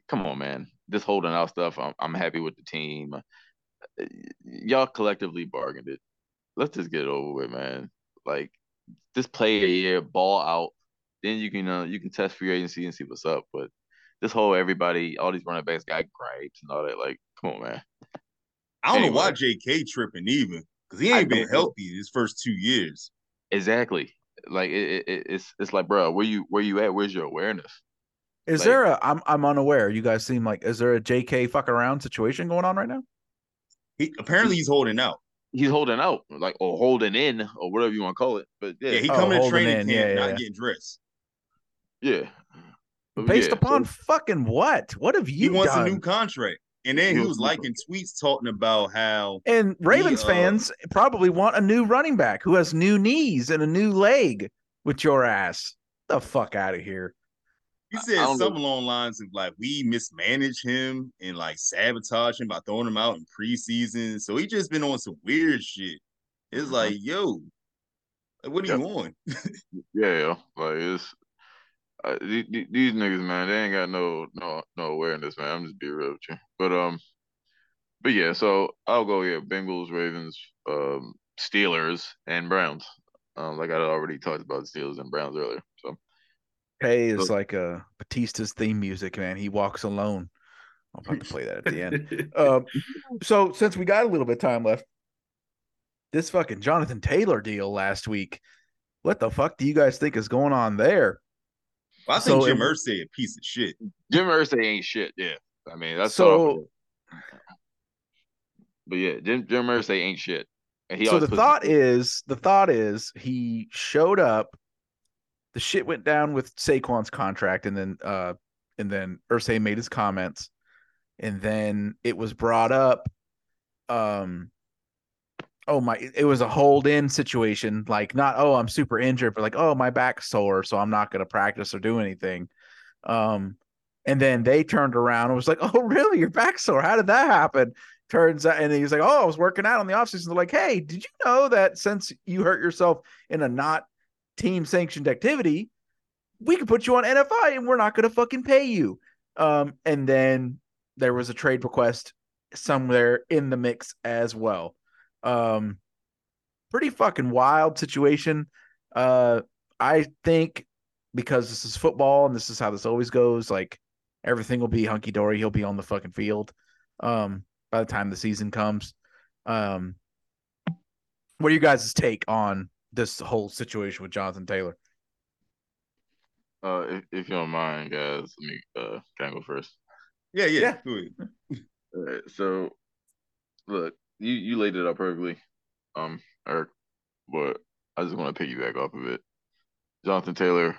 come on, man, this holding out stuff. I'm I'm happy with the team. Uh, Y'all collectively bargained it. Let's just get it over with, man. Like, just play a year, ball out. Then you can uh, you can test free agency and see what's up. But this whole everybody, all these running backs got gripes and all that. Like, come on, man. I don't know why J.K. tripping even because he ain't been don't know. healthy his first two years. Exactly. Like it, it, it's it's like, bro, where you where you at? Where's your awareness? Is Like- there a? I'm I'm unaware. You guys seem like is there a J.K. fuck around situation going on right now? He apparently he's holding out. he's holding out, like or holding in, or whatever you want to call it. But yeah, Yeah, he Oh, coming to training in. camp, Yeah, yeah, not yeah. getting dressed. yeah. But Based yeah, upon so- fucking what? What have you? He wants done? a new contract, and then he was liking tweets talking about how and Ravens uh, fans probably want a new running back who has new knees and a new leg with your ass. The fuck out of here. He said don't know. something along the lines of like we mismanage him and like sabotage him by throwing him out in preseason. So he just been on some weird shit. It's Mhm. like, yo, like, what are you on? [LAUGHS] yeah, yeah, like it's uh, these, these niggas, man, they ain't got no no no awareness, man. I'm just be real with you, but um, but yeah, so I'll go yeah, Bengals, Ravens, um, Steelers, and Browns. Um, like I already talked about Steelers and Browns earlier, so Hey, it's like uh Batista's theme music, man. He walks alone. I'll have to play that at the end. [LAUGHS] Um, so since we got a little bit of time left, this fucking Jonathan Taylor deal last week. What the fuck do you guys think is going on there? I think So Jim it- Irsay a piece of shit. Jim Irsay ain't shit. Yeah, I mean that's So- But yeah, Jim Jim Irsay ain't shit. And he so the puts- thought is the thought is he showed up the shit went down with Saquon's contract and then uh and then Irsay made his comments and then it was brought up um oh my it was a hold in situation like not oh I'm super injured but like oh my back's sore so I'm not going to practice or do anything. Um and then they turned around and was like [LAUGHS] oh really? Your back's sore? How did that happen? Turns out and he's like oh I was working out on the offseason. They're like hey did you know that since you hurt yourself in a not team sanctioned activity we could put you on NFI and we're not going to fucking pay you. Um, and then there was a trade request somewhere in the mix as well. Um, pretty fucking wild situation. Uh, I think because this is football and this is how this always goes, like everything will be hunky dory. He'll be on the fucking field. Um, by the time the season comes. Um, what are you guys' take on this whole situation with Jonathan Taylor? Uh, if, if you don't mind, guys, let me uh, can I go first? Yeah, yeah. Yeah. All right, so look, you you laid it up perfectly, um, Eric, but I just want to piggyback off of it. Jonathan Taylor,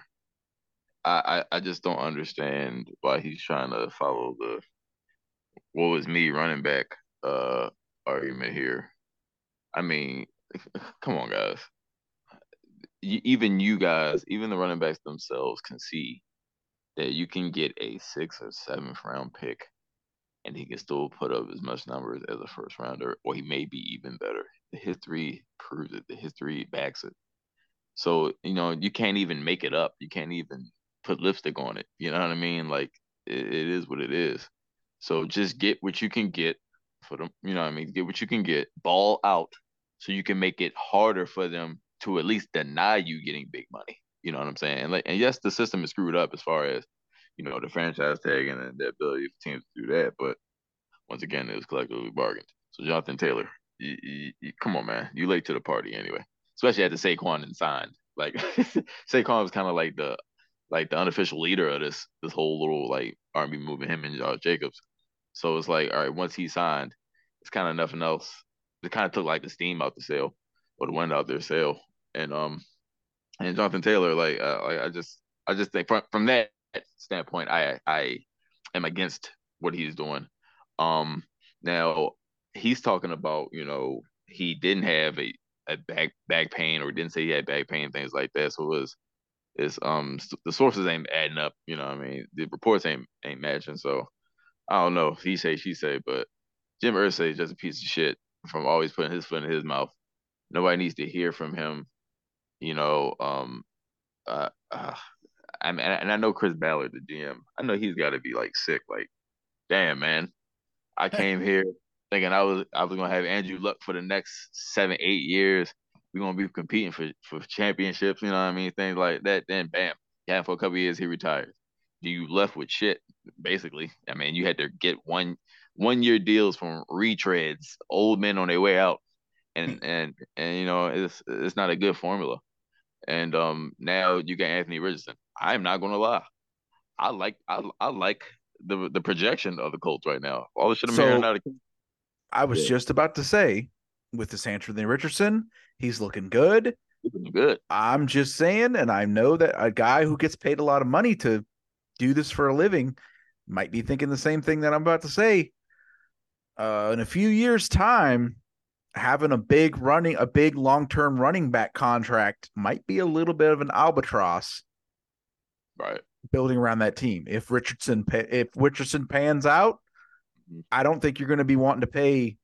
I, I I just don't understand why he's trying to follow the what was me running back uh argument here. I mean, [LAUGHS] come on, guys. Even you guys, even the running backs themselves, can see that you can get a sixth or seventh round pick and he can still put up as much numbers as a first rounder, or he may be even better. The history proves it. The history backs it. So you know you can't even make it up. You can't even put lipstick on it. You know what I mean? Like it, it is what it is. So just get what you can get for them. You know what I mean? Get what you can get. Ball out, so you can make it harder for them to at least deny you getting big money. You know what I'm saying? And like, and yes, the system is screwed up as far as you know the franchise tag and the ability for teams to do that. But once again, it was collectively bargained. So Jonathan Taylor, you, you, you, come on, man, you late to the party anyway. Especially after Saquon and signed. Like [LAUGHS] Saquon was kind of like the like the unofficial leader of this this whole little like army movement. Him and Josh Jacobs. So it's like, all right, once he signed, it's kind of nothing else. It kind of took like the steam out the sale or the wind out their sail. And um, and Jonathan Taylor, like, uh, like I just I just think from from that standpoint, I I am against what he's doing. Um, now he's talking about you know he didn't have a, a back back pain or didn't say he had back pain things like that. So it was is um the sources ain't adding up. You know, what I mean the reports ain't ain't matching. So I don't know. He say she say, but Jim Irsay is just a piece of shit from always putting his foot in his mouth. Nobody needs to hear from him. You know, um, uh, uh I mean, and I know Chris Ballard, the GM. I know he's got to be like sick. Like, damn, man, I came [LAUGHS] here thinking I was I was gonna have Andrew Luck for the next seven, eight years. We're gonna be competing for for championships. You know what I mean? Things like that. Then bam, yeah, for a couple years he retires. You left with shit basically. I mean, you had to get one one year deals from retreads, old men on their way out, and [LAUGHS] and and you know it's it's not a good formula. And um now you got Anthony Richardson. I'm not gonna lie, I like I I like the the projection of the Colts right now. All the shit I'm So- hearing out of I was Yeah. just about to say, with this Anthony Richardson, he's looking good. it's good. I'm just saying, and I know that a guy who gets paid a lot of money to do this for a living might be thinking the same thing that I'm about to say. Uh, in a few years' time, having a big running, a big long term running back contract might be a little bit of an albatross Right. building around that team. If Richardson, if Richardson pans out, Mhm. I don't think you're going to be wanting to pay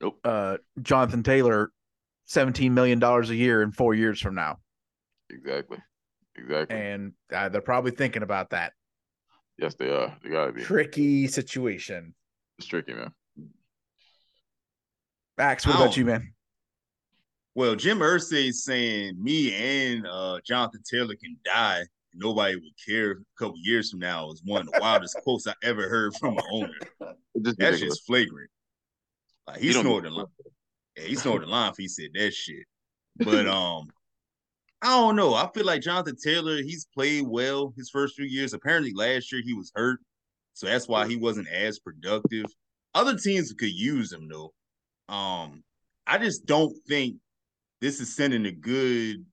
Nope. uh, Jonathan Taylor seventeen million dollars a year in four years from now, Exactly. Exactly. and uh, they're probably thinking about that yes, they are. They gotta be. tricky situation. It's tricky, man. Max, what about you, man? Well, Jim Irsay is saying me and uh, Jonathan Taylor can die. Nobody would care a couple years from now is one of the wildest [LAUGHS] quotes I ever heard from an owner. [LAUGHS] Just That's just flagrant. Like he snorted line. Yeah, he snorted line if he said that shit. But [LAUGHS] um, I don't know. I feel like Jonathan Taylor, he's played well his first few years. Apparently last year he was hurt. So that's why he wasn't as productive. Other teams could use him though. Um, I just don't think this is sending a good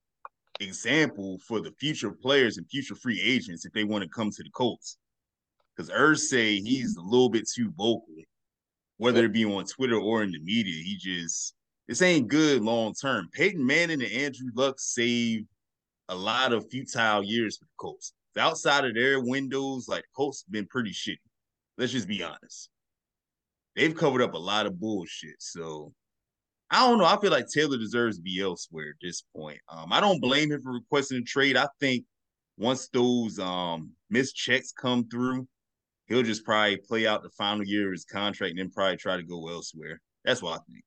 example for the future players and future free agents if they want to come to the Colts. Because Irsay, he's a little bit too vocal, whether it be on Twitter or in the media. He just this ain't good long term. Peyton Manning and Andrew Luck saved a lot of futile years for the Colts. Outside of their windows, like Colts been pretty shitty. Let's just be honest. They've covered up a lot of bullshit. So I don't know. I feel like Taylor deserves to be elsewhere at this point. Um, I don't blame him for requesting a trade. I think once those um missed checks come through, he'll just probably play out the final year of his contract and then probably try to go elsewhere. That's what I think.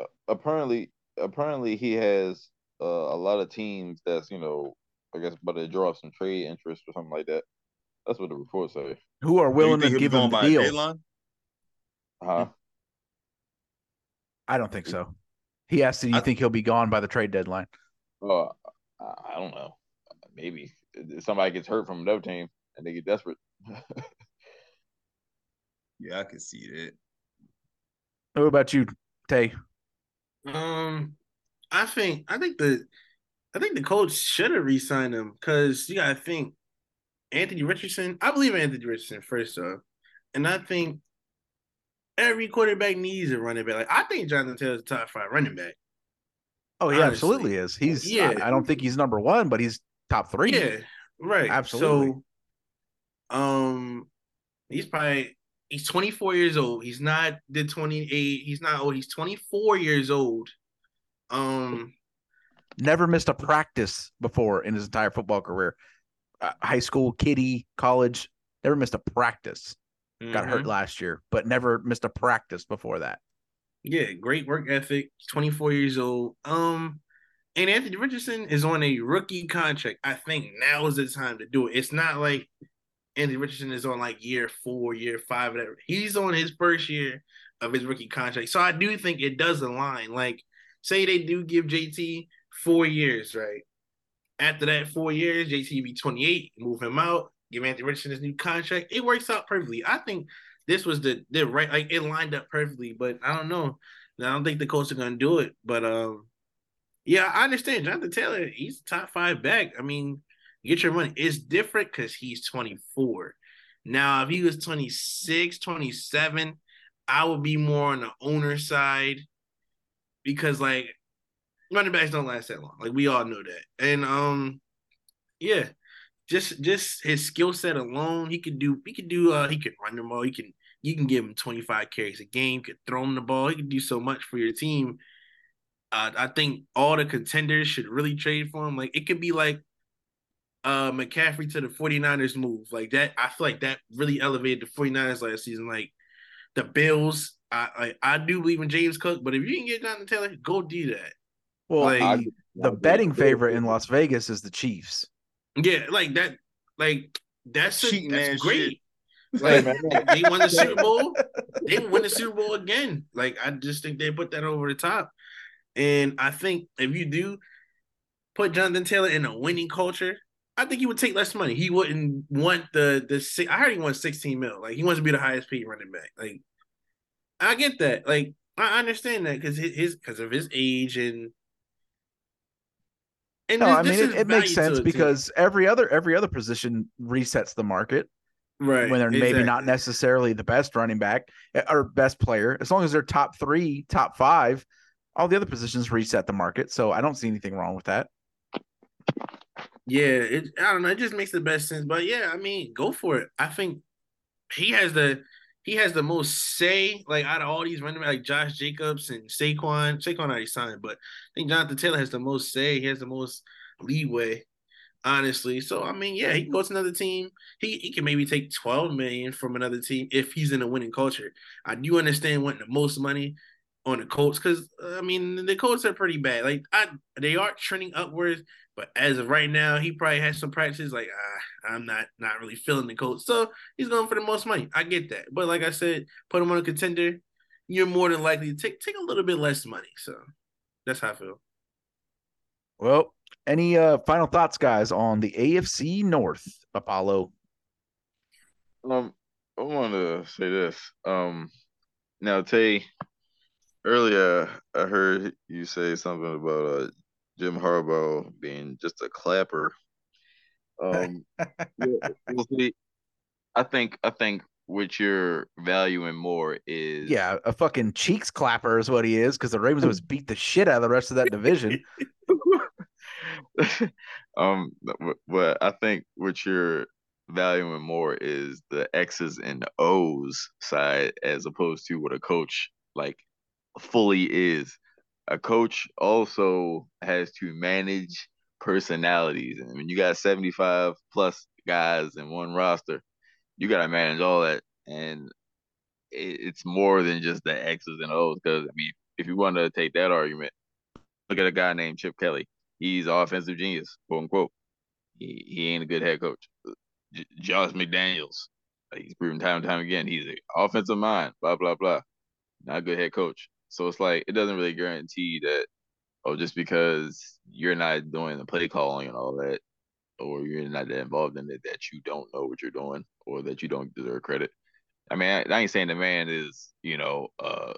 Uh, apparently, apparently he has uh, a lot of teams that's you know I guess about to draw up some trade interest or something like that. That's what the reports say. Who are willing to give him the deal? Huh? I don't think so. He asked, "Do you I, think he'll be gone by the trade deadline?" Uh, I don't know. Maybe somebody gets hurt from another team and they get desperate. [LAUGHS] yeah, I can see that. What about you, Tay? Um, I think I think the I think the coach should have re-signed him because you gotta think Anthony Richardson. I believe Anthony Richardson first off, and I think every quarterback needs a running back. Like I think Jonathan Taylor's a top five running back. Oh, he honestly. absolutely is. He's yeah. I, I, don't think he's number one, but he's top three. Yeah, right. Absolutely. So, um, he's probably he's 24 years old. He's not the 28. He's not old. He's 24 years old. Um, never missed a practice before in his entire football career. Uh, high school, kiddie, college, never missed a practice. Mm-hmm. Got hurt mm-hmm. last year, but never missed a practice before that. Yeah, great work ethic. 24 years old. Um, and Anthony Richardson is on a rookie contract. I think now is the time to do it. It's not like Anthony Richardson is on like year four, year five, whatever. He's on his first year of his rookie contract. So I do think it does align. Like, say they do give JT four years, right? After that four years, JT be 28, move him out, give Anthony Richardson his new contract. It works out perfectly. I think this was the the right like it lined up perfectly, but I don't know. I don't think the Colts are gonna do it. But um yeah, I understand. Jonathan Taylor, he's top five back. I mean, get your money. It's different because he's 24. Now, if he was 26, 27, I would be more on the owner side because like running backs don't last that long. Like we all know that. And um yeah, just just his skill set alone, he could do he could do uh he could run the ball, he can you can give him 25 carries a game, could throw him the ball, he can do so much for your team. Uh, I think all the contenders should really trade for him. Like it could be like uh McCaffrey to the 49ers move. Like that, I feel like that really elevated the 49ers last season. Like the Bills, I I, I do believe in James Cook, but if you can get Jonathan Taylor, go do that. Well, like, I, the betting favorite in Las Vegas is the Chiefs. Yeah, like that, like that's a, that's great. Like they won the Super Bowl, they win the Super Bowl again. Like I just think they put that over the top. And I think if you do put Jonathan Taylor in a winning culture, I think he would take less money. He wouldn't want the the. I heard he wants sixteen mil. Like he wants to be the highest paid running back. Like I get that. Like I understand that because his because of his age and. And no, this, I mean it, it makes sense because every other every other position resets the market right when they're exactly. maybe not necessarily the best running back eh, or best player as long as they're top three top five all the other positions reset the market, so I don't see anything wrong with that. Yeah, it, I don't know. It just makes the best sense. But yeah, I mean, go for it. I think he has the he has the most say, like out of all these running like Josh Jacobs and Saquon. Saquon already signed, but I think Jonathan Taylor has the most say. He has the most leeway, honestly. So I mean, yeah, he can go to another team. He he can maybe take 12 million from another team if he's in a winning culture. I do understand wanting the most money, on the Colts because uh, I mean the Colts are pretty bad. Like I, they are trending upwards, but as of right now, he probably has some practices. Like ah, I'm not not really feeling the Colts, so he's going for the most money. I get that, but like I said, put him on a contender, you're more than likely to take take a little bit less money. So that's how I feel. Well, any uh final thoughts, guys, on the AFC North, Apollo? Um, I want to say this. Um, now Tay earlier I heard you say something about uh, Jim Harbaugh being just a clapper. Um, [LAUGHS] we'll see. I think I think what you're valuing more is yeah, a fucking cheeks clapper is what he is because the Ravens was [LAUGHS] beat the shit out of the rest of that division. [LAUGHS] um, but I think what you're valuing more is the X's and O's side as opposed to what a coach like fully is. A coach also has to manage personalities. And when you got 75 plus guys in one roster, you got to manage all that. And it, it's more than just the X's and O's. Because, I mean, if you want to take that argument, look at a guy named Chip Kelly. He's offensive genius, quote unquote. He, he ain't a good head coach. J- Josh McDaniels, he's proven time and time again, he's an offensive mind, blah, blah, blah. Not a good head coach. So it's like, it doesn't really guarantee that, oh, just because you're not doing the play calling and all that, or you're not that involved in it, that you don't know what you're doing or that you don't deserve credit. I mean, I, I ain't saying the man is, you know, uh,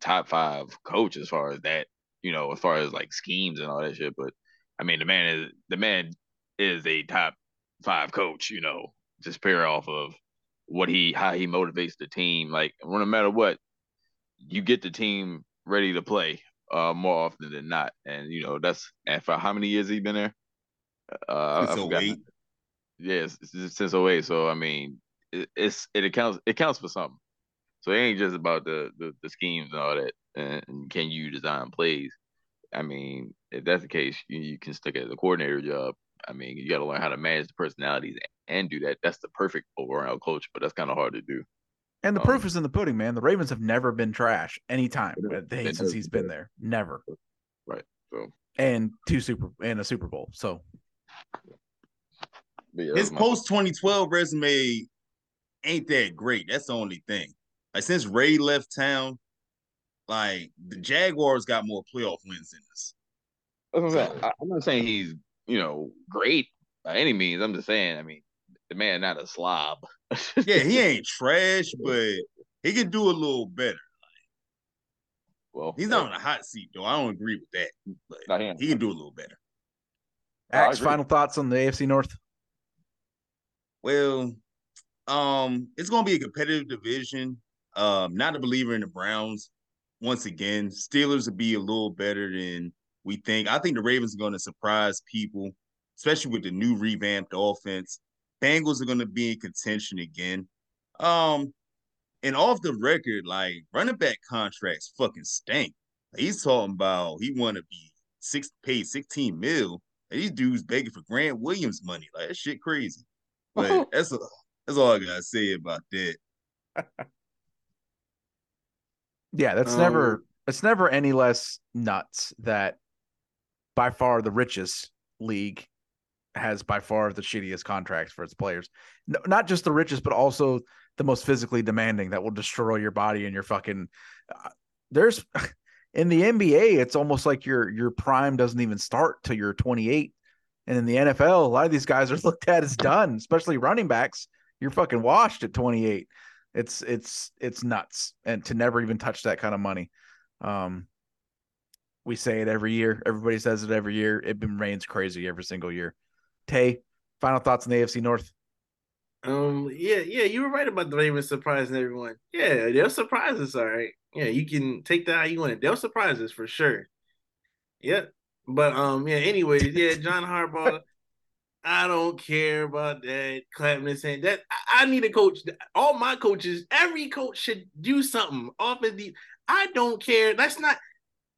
top five coach as far as that, you know, as far as like schemes and all that shit. But I mean, the man is the man is a top five coach, you know, just pair off of what he how he motivates the team. Like no matter what, you get the team ready to play uh more often than not. And you know, that's and for how many years he been there? Uh Since forgot. 08. Yes, since 08. So I mean, it, it's it accounts it counts for something. So it ain't just about the the, the schemes and all that. And, and can you design plays? I mean, if that's the case, you, you can stick at the coordinator job. I mean, you got to learn how to manage the personalities and do that. That's the perfect overall coach, but that's kind of hard to do. And the Um, proof is in the pudding, man. The Ravens have never been trash anytime They never- since he's been there. Never. Right. So And two super and a Super Bowl. So yeah, His post 2012 resume ain't that great. That's the only thing. Like since Ray left town, like the Jaguars got more playoff wins than us. That's what I'm saying. I- I'm not saying he's you know great by any means. I'm just saying. I mean, the man not a slob. Yeah, he [LAUGHS] ain't trash, but he can do a little better. well, He's not on a hot seat though. I don't agree with that, but Not him. he can do a little better. No, Axe, final thoughts on the AFC North? Well, um, it's gonna be a competitive division. Um, not a believer in the Browns. Once again, Steelers will be a little better than we think. I think the Ravens are gonna surprise people, especially with the new revamped offense. Bengals are gonna be in contention again. Um, and off the record, like running back contracts fucking stink. He's talking about he want to be six paid 16 mil. And these dudes begging for Grant Williams money. Like that shit crazy. But [LAUGHS] that's a, that's all I gotta say about that. Yeah, that's Um, never it's never any less nuts that by far the richest league has by far the shittiest contracts for its players. No, not just the richest, but also the most physically demanding that will destroy your body and your fucking. Uh, there's [LAUGHS] in the NBA, it's almost like your your prime doesn't even start till you're 28, and in the NFL, a lot of these guys are [LAUGHS] looked at as done, especially running backs. You're fucking washed at 28. It's it's it's nuts, and to never even touch that kind of money. Um, we say it every year. Everybody says it every year. It remains crazy every single year. Tay, final thoughts on the AFC North? Um, yeah, yeah, you were right about the Ravens surprising everyone. Yeah, they'll surprise us, all right. Yeah, you can take that how you want it. They'll surprise us for sure. Yep. But um, yeah, anyways, yeah, John Harbaugh. [LAUGHS] I don't care about that clapping his hand. That I, I need a coach. All my coaches, every coach should do something off of the. I don't care. That's not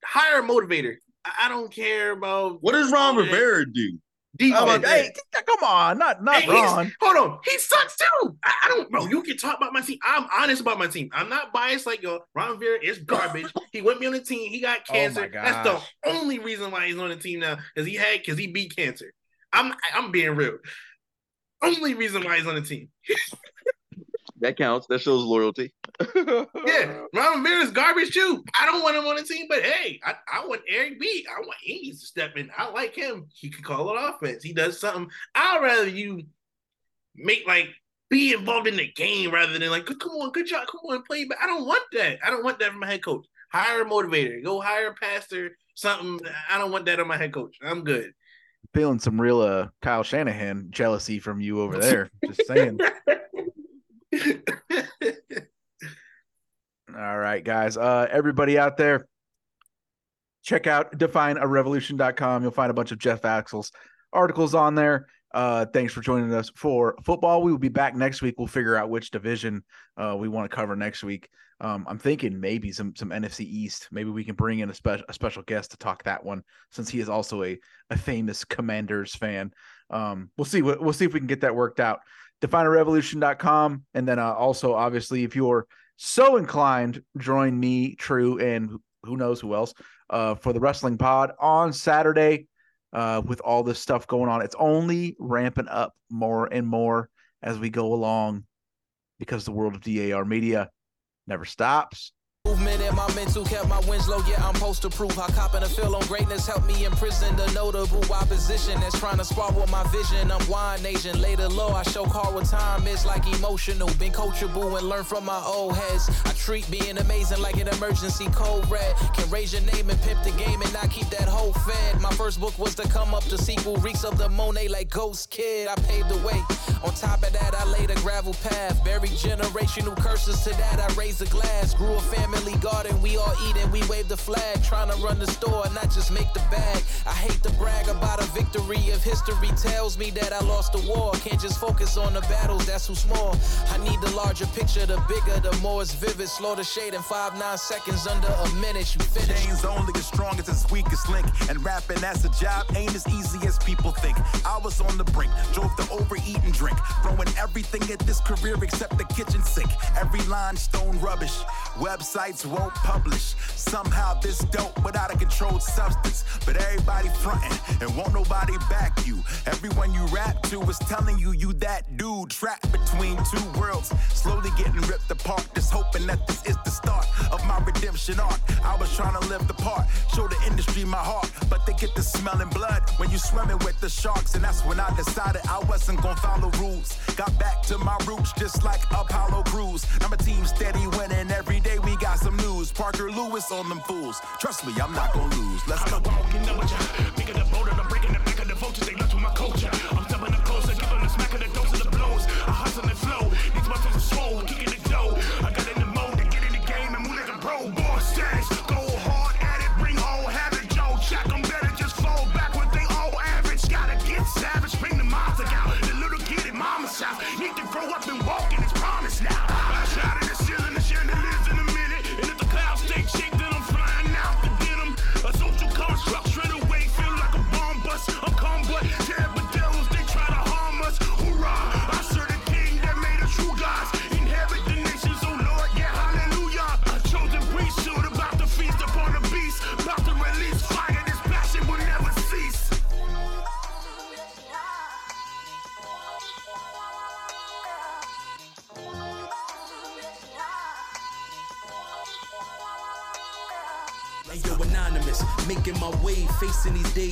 hire a motivator. I, I don't care about What does Ron all that Rivera do? Defense. Hey, come on, not not Hey, Ron. Hold on, he sucks too. I, I don't, bro. You can talk about my team. I'm honest about my team. I'm not biased like yo. Ron Vera is garbage. [LAUGHS] he went me on the team. He got Oh cancer. That's the only reason why he's on the team now, because he had, because he beat cancer. I'm, I'm being real. Only reason why he's on the team. [LAUGHS] that counts. That shows loyalty. [LAUGHS] Yeah, Ron Rivera's garbage too. I don't want him on the team, but hey, I, I want Eric B. I want he needs to step in. I like him. He can call it offense. He does something. I'd rather you make like be involved in the game rather than like, come on, good job, come on, play. But I don't want that. I don't want that from my head coach. Hire a motivator. Go hire a pastor. Something. I don't want that on my head coach. I'm good. Feeling some real uh, Kyle Shanahan jealousy from you over there. Just saying. [LAUGHS] All right, guys. Uh, everybody out there, check out definearevolution.com. You'll find a bunch of Jeff Axel's articles on there. Uh, thanks for joining us for football. We will be back next week. We'll figure out which division uh, we want to cover next week. Um, I'm thinking maybe some some NFC East. Maybe we can bring in a special a special guest to talk that one, since he is also a a famous Commanders fan. Um, we'll see. We'll, we'll see if we can get that worked out. DefineARevolution.com, and then uh, also obviously if you're so inclined, join me, True, and who knows who else uh, for the Wrestling Pod on Saturday. Uh, with all this stuff going on, it's only ramping up more and more as we go along because the world of DAR media never stops. Movement in my mental kept my wins low, yeah, I'm poster proof. I cop and a feel on greatness, help me imprison the notable opposition that's trying to spar with my vision. I'm wine Asian, later low, I show card what time is like emotional. Been coachable and learn from my old heads. I treat being amazing like an emergency code red. Can raise your name and pimp the game and not keep that whole fed. My first book was to come up, the sequel reeks of the Monet like Ghost Kid. I paved the way. On top of that, I laid a gravel path. Buried generational curses to that, I raised a glass. Grew a family garden, we all eating, we wave the flag, trying to run the store, not just make the bag. I hate to brag about a victory if history tells me that I lost the war. Can't just focus on the battles, that's too small. I need the larger picture, the bigger, the more it's vivid. Slow the shade in five, nine seconds, under a minute, you finish. Chains only as strong as its weakest link, and rapping as a job ain't as easy as people think. I was on the brink, drove to overeat and drink, throwing everything at this career except the kitchen sink. Every line stone rubbish, Websites won't publish. Somehow this dope without a controlled substance. But everybody frontin' and won't nobody back you. Everyone you rap to is telling you you that dude trapped between two worlds. Slowly getting ripped apart. Just hoping that this is the start of my redemption arc. I was trying to live the part, show the industry my heart. But they get the smelling blood when you swimming with the sharks. And that's when I decided I wasn't gonna follow rules. Got back to my roots just like Apollo Crews. I'm a team steady winning every day. We got some news. Parker Lewis on them fools. Trust me, I'm not gonna lose. Let's go. I'm walking up with ya. Bigger the boulder, I'm breaking the back of the vultures. They left with my culture. I'm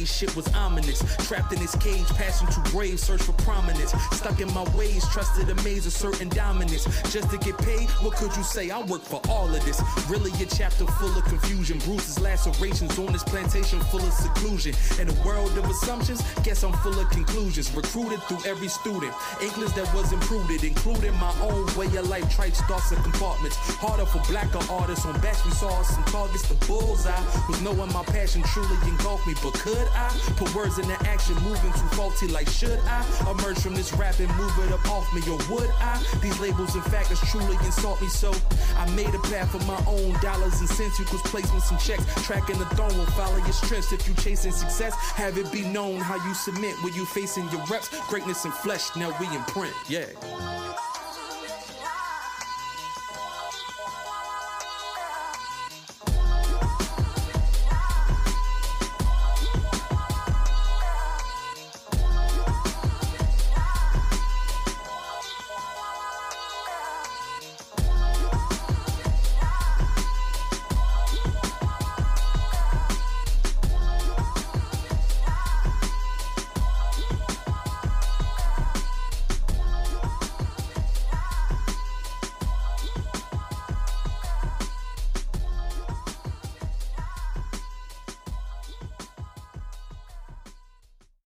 days, shit was ominous. Trapped in this cage, passing through graves, search for prominence. Stuck in my ways, trusted a maze of certain dominance. Just to get paid, what could you say? I work for all of this. Really a chapter full of confusion, bruises, lacerations on this plantation full of seclusion. In a world of assumptions, guess I'm full of conclusions. Recruited through every student, English that was imprudent, including my own way of life, trite thoughts and compartments. Harder for blacker artists on backs, we saw some targets, the bullseye was knowing my passion truly engulfed me. But could I put words into action, moving too faulty? Like, should I emerge from this rap and move it up off me? Or would I? These labels and factors truly insult me. So I made a path for my own dollars and cents, equals placements and checks. Tracking the throne will follow your strengths. If you chasing success, have it be known how you submit when you facing your reps. Greatness and flesh, now we imprint. Yeah.